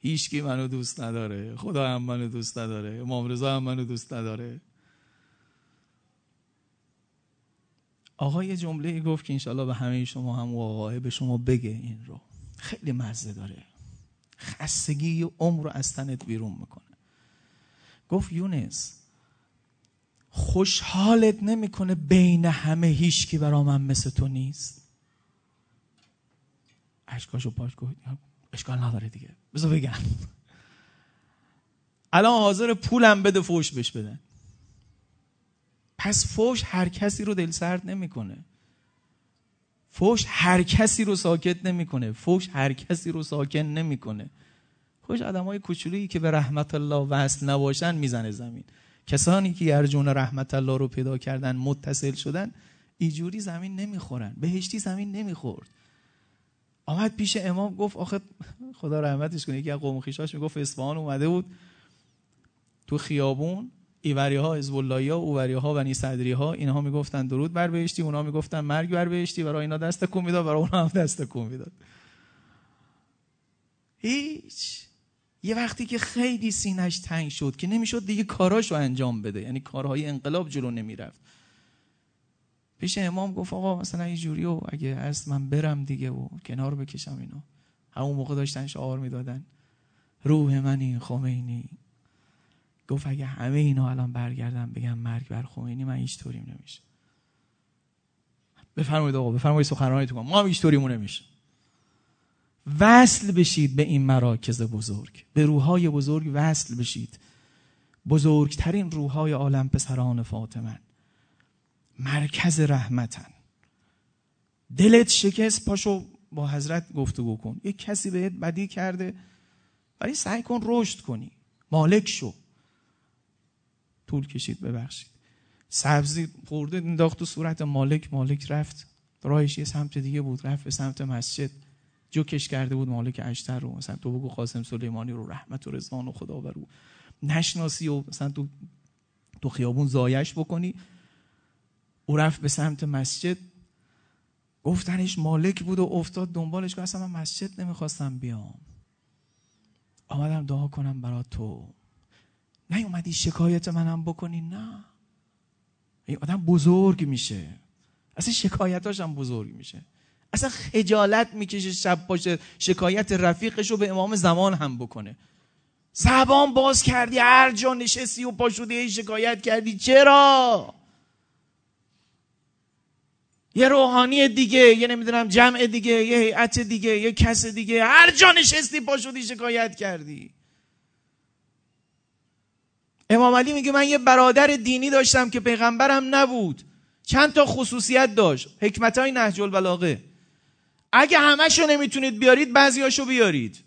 هیچکی منو دوست نداره. خدا هم منو دوست نداره. امام رضا هم منو دوست نداره. آقا یه جمله گفت که انشالله به همه شما هم واقعه به شما بگه این رو. خیلی مزه داره. خستگی عمر رو از تنت بیرون می‌کنه. گفت یونس خوشحالت نمی‌کنه بین همه هیچکی برا من مثل تو نیست. اشکاشو پاش گفت اشکال نداره دیگه. بذار بگم. الان حاضر پولم بده فوش بش بدن پس فوش هر کسی رو دل سرد نمی‌کنه. فوش هر کسی رو ساکت نمی‌کنه. فوش هر کسی رو ساکن نمی‌کنه. خوش آدم های کوچولویی که به رحمت الله وصل نباشن می‌زنه زمین. کسانی که ارجون رحمت الله رو پیدا کردن متصل شدن ایجوری زمین نمی‌خورن. بهشتی زمین نمی‌خورد. آمد پیش امام گفت آخه خدا رحمتش کنه یکی از قوم خیشاش می‌گفت اصفهان اومده بود تو خیابون. ایوری ها حزب ها اووری ها صدری ها اینها می‌گفتن درود بر بهشتی اونها می‌گفتن مرگ بر بهشتی برای اینا دست کن می‌داد برای اونها هم دست کن می‌داد. هیچ. یه وقتی که خیلی سینش تنگ شد که نمی‌شد دیگه کاراش رو انجام بده. یعنی کارهای انقلاب جلو نمی‌رفت. پیش امام گفت آقا مثلا یه جوری و اگه از من برم دیگه و کنار بکشم اینو. همون موقع داشتن شعار می‌دادن. روح منی خمینی. گفت اگه همه اینا الان برگردن بگم مرگ بر خمینی من هیچ طوریم نمیشه بفرمایید آقا بفرمایید سخنرانیتون. ما هم هیچ طوریمون نمیشه وصل بشید به این مراکز بزرگ. به روحای بزرگ وصل بشید. بزرگترین روحای عالم پسران فاطمه مرکز رحمتن. دلت شکست پاشو با حضرت گفتگو کن. یک کسی بهت بدی کرده ولی سعی کن رشد کنی. مالک شو. طول کشید ببخشید. سبزی خورده انداخت تو صورت مالک. مالک رفت. راهش یه سمت دیگه بود رفت به سمت مسجد. جوکش کرده بود مالک اشتر رو. مثلا تو بگو قاسم سلیمانی رو رحمت و رضوان خدا برو نشناسی و مثلا تو تو خیابون زایش بکنی. او رفت به سمت مسجد. گفتنش مالک بود و افتاد دنبالش. که اصلا من مسجد نمی‌خواستم بیام. آمدم دعا کنم برا تو. نیومدی شکایت منم بکنی؟ نه. این آدم بزرگ میشه. اصلا شکایتاش هم بزرگ میشه. اصلا خجالت می‌کشه شب باشه شکایت رفیقش رو به امام زمان هم بکنه. زبان باز کردی هر جا نشستی و پاشودی شکایت کردی. چرا؟ یه روحانی دیگه یه نمی‌دونم جمع دیگه یه هیئت دیگه یه کس دیگه هر جا نشستی پاشودی شکایت کردی. امام علی میگه من یه برادر دینی داشتم که پیغمبرم نبود. چند تا خصوصیت داشت. حکمت های نهج البلاغه. اگه همشو نمی‌تونید بیارید بعضیاشو بیارید.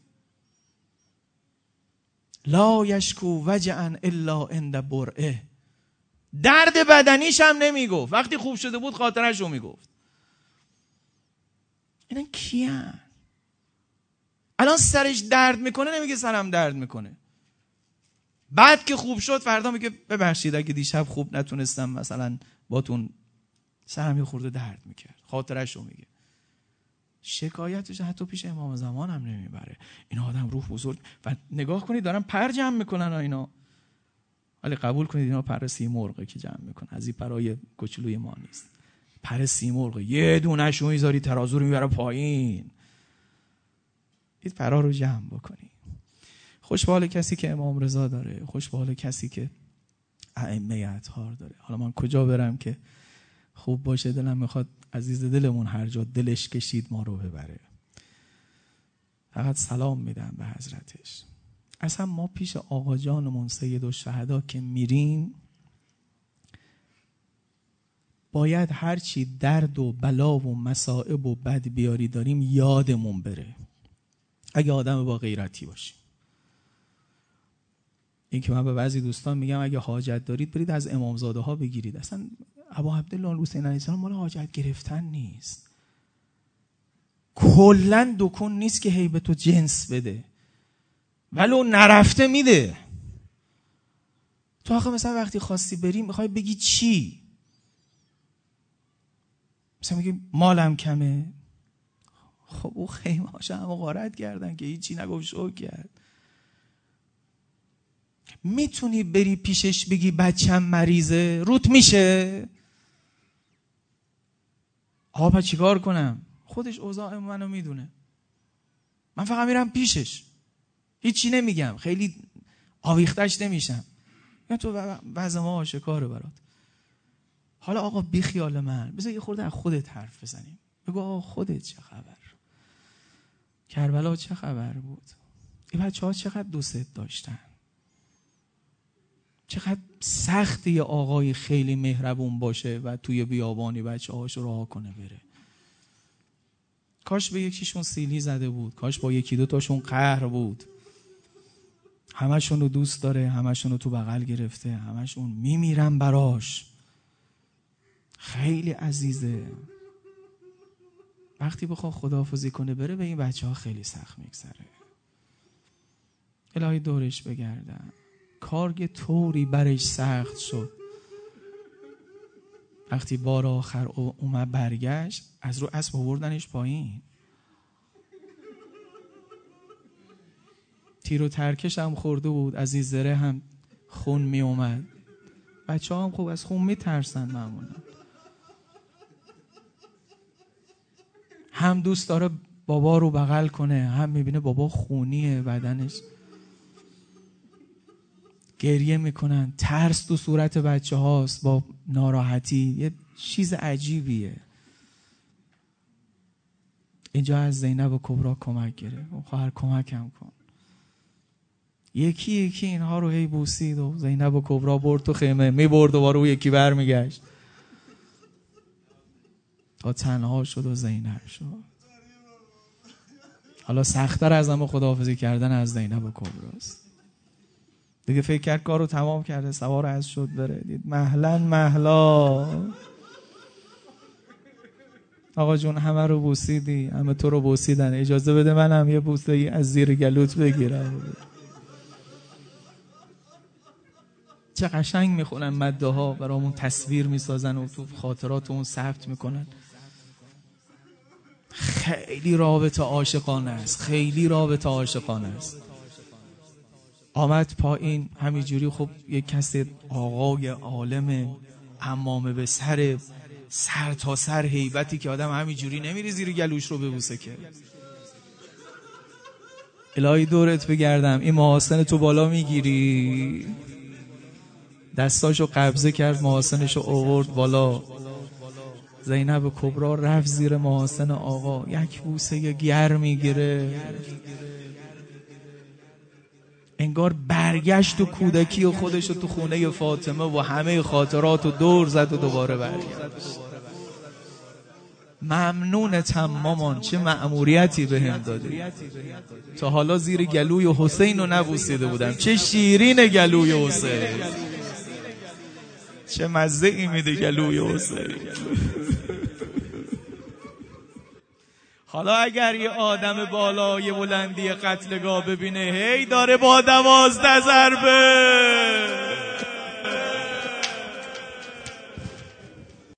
لا یشکو وجعا الا عند برعه. درد بدنیش هم نمی‌گفت. وقتی خوب شده بود خاطرش رو می‌گفت. اینا کیان؟ الان سرش درد می‌کنه نمیگه سرم درد می‌کنه. بعد که خوب شد فردا میگه ببخشید اگه دیشب خوب نتونستم مثلا باتون سرم یه خورده درد می‌کرد. خاطرش رو میگه. شکایتش حتی پیش امام زمان هم نمی‌بره. این آدم روح بزرگ. و نگاه کنید دارن پر جمع می‌کنن اینا. ولی قبول کنید اینا پر مرغه که جمع می‌کنن. از این پرای کوچولوی ما نیست. پر مرغه یه دونش رو می‌ذاری ترازو رو می‌بره پایین. این پرا رو جمع بکنی. خوش کسی که امام رضا داره. خوش کسی که ائمه اطهار داره. حالا من کجا برم که خوب باشه دلم می‌خواد عزیز دلمون هر جا دلش کشید ما رو ببره. فقط سلام میدم به حضرتش. اصلا ما پیش آقا جانمون سید و شهدا که میریم باید هرچی درد و بلا و مصائب و بد بیاری داریم یادمون بره. اگه آدم با غیرتی باشیم. این که من به بعضی دوستان میگم اگه حاجت دارید برید از امامزاده ها بگیرید. اصلا ابا عبدالله حسین علیه السلام مال حاجت گرفتن نیست. کلا دکون نیست که هی به تو جنس بده. ولو نرفته میده. تو آخه مثلا وقتی خواستی بری می‌خوای بگی چی؟ مثلا میگی مالم کمه. خب او خیمه هاشا هم غارت کردن که هیچی نگفت شو کرد. می‌تونی بری پیشش بگی بچم مریضه روت میشه. آقا چیکار کنم؟ خودش اوضاع منو می‌دونه. من فقط میرم پیشش. هیچی نمیگم. خیلی آویختش نمیشم. یا تو وضع ما آشکاره برات. حالا آقا بی خیال من. بذار یه خورده از خودت حرف بزنیم. بگو آقا خودت چه خبر؟ کربلا چه خبر بود؟ این بچه ها چقدر دوست داشتن؟ چقدر سخت یه آقای خیلی مهربون باشه و توی بیابانی بچه هاش راه کنه بره. کاش به یکیشون سیلی زده بود. کاش با یکی دو تاشون قهر بود. همشون رو دوست داره همشون رو تو بغل گرفته همشون میمیرن براش. خیلی عزیزه. وقتی بخواه خداحافظی کنه بره به این بچه ها خیلی سخت میگذره. الهی دورش بگردم کار یه طوری برش سخت شد. وقتی بار آخر اومد برگشت از رو اسب آوردنش پایین. تیر و ترکش هم خورده بود از این زره هم خون می اومد. بچه هم خوب از خون می ترسن معمولا. هم دوست داره بابا رو بغل کنه هم می‌بینه بابا خونیه بدنش. گریه می‌کنن. ترس تو صورت بچه هاست با ناراحتی. یه چیز عجیبیه. اینجا از زینب و کبرا کمک گرفت. خواهر کمکم کن. یکی یکی اینها رو هی بوسید و زینب و کبرا برد تو خیمه می برد دوباره او یکی برمیگشت تا تنها شد و زینب شد. حالا سختتر از همه خداحافظی کردن از زینب و کبراست. دیگه فکر کرد کار رو تمام کرده سوار از شد بره. دید محلا محلا آقا جون همه رو بوسیدی همه تو رو بوسیدن. اجازه بده منم یه بوسه از زیر گلوت بگیرم. چه قشنگ می‌خونن مده ها برامون تصویر می‌سازن و تو خاطرات اون ثبت می‌کنن. خیلی رابطه عاشقانه است خیلی رابطه عاشقانه است. آمد پایین. همینجوری خب یک کسی آقای عالم امامه به سر سر تا سر حیبتی که آدم همینجوری نمیری زیر گلوش رو ببوسه که. الهی دورت بگردم. این محاسن تو بالا می‌گیری. دستاشو قبضه کرد محاسنشو اوورد بالا. زینب کبرا رفت زیر محاسن آقا. یک بوسه گر می‌گیره انگار برگشت و کودکی و خودش تو خونه فاطمه و همه خاطرات و دور زد و دوباره برگشت. ممنونتم مامان چه مأموریتی به هم دادی. تا حالا زیر گلوی حسین رو نبوسیده بودم. چه شیرین گلوی حسین. چه مزه ای میده گلوی حسین. حالا اگر یه آدم بالای بلندی قتلگاه ببینه هی داره با دوازده ضربه!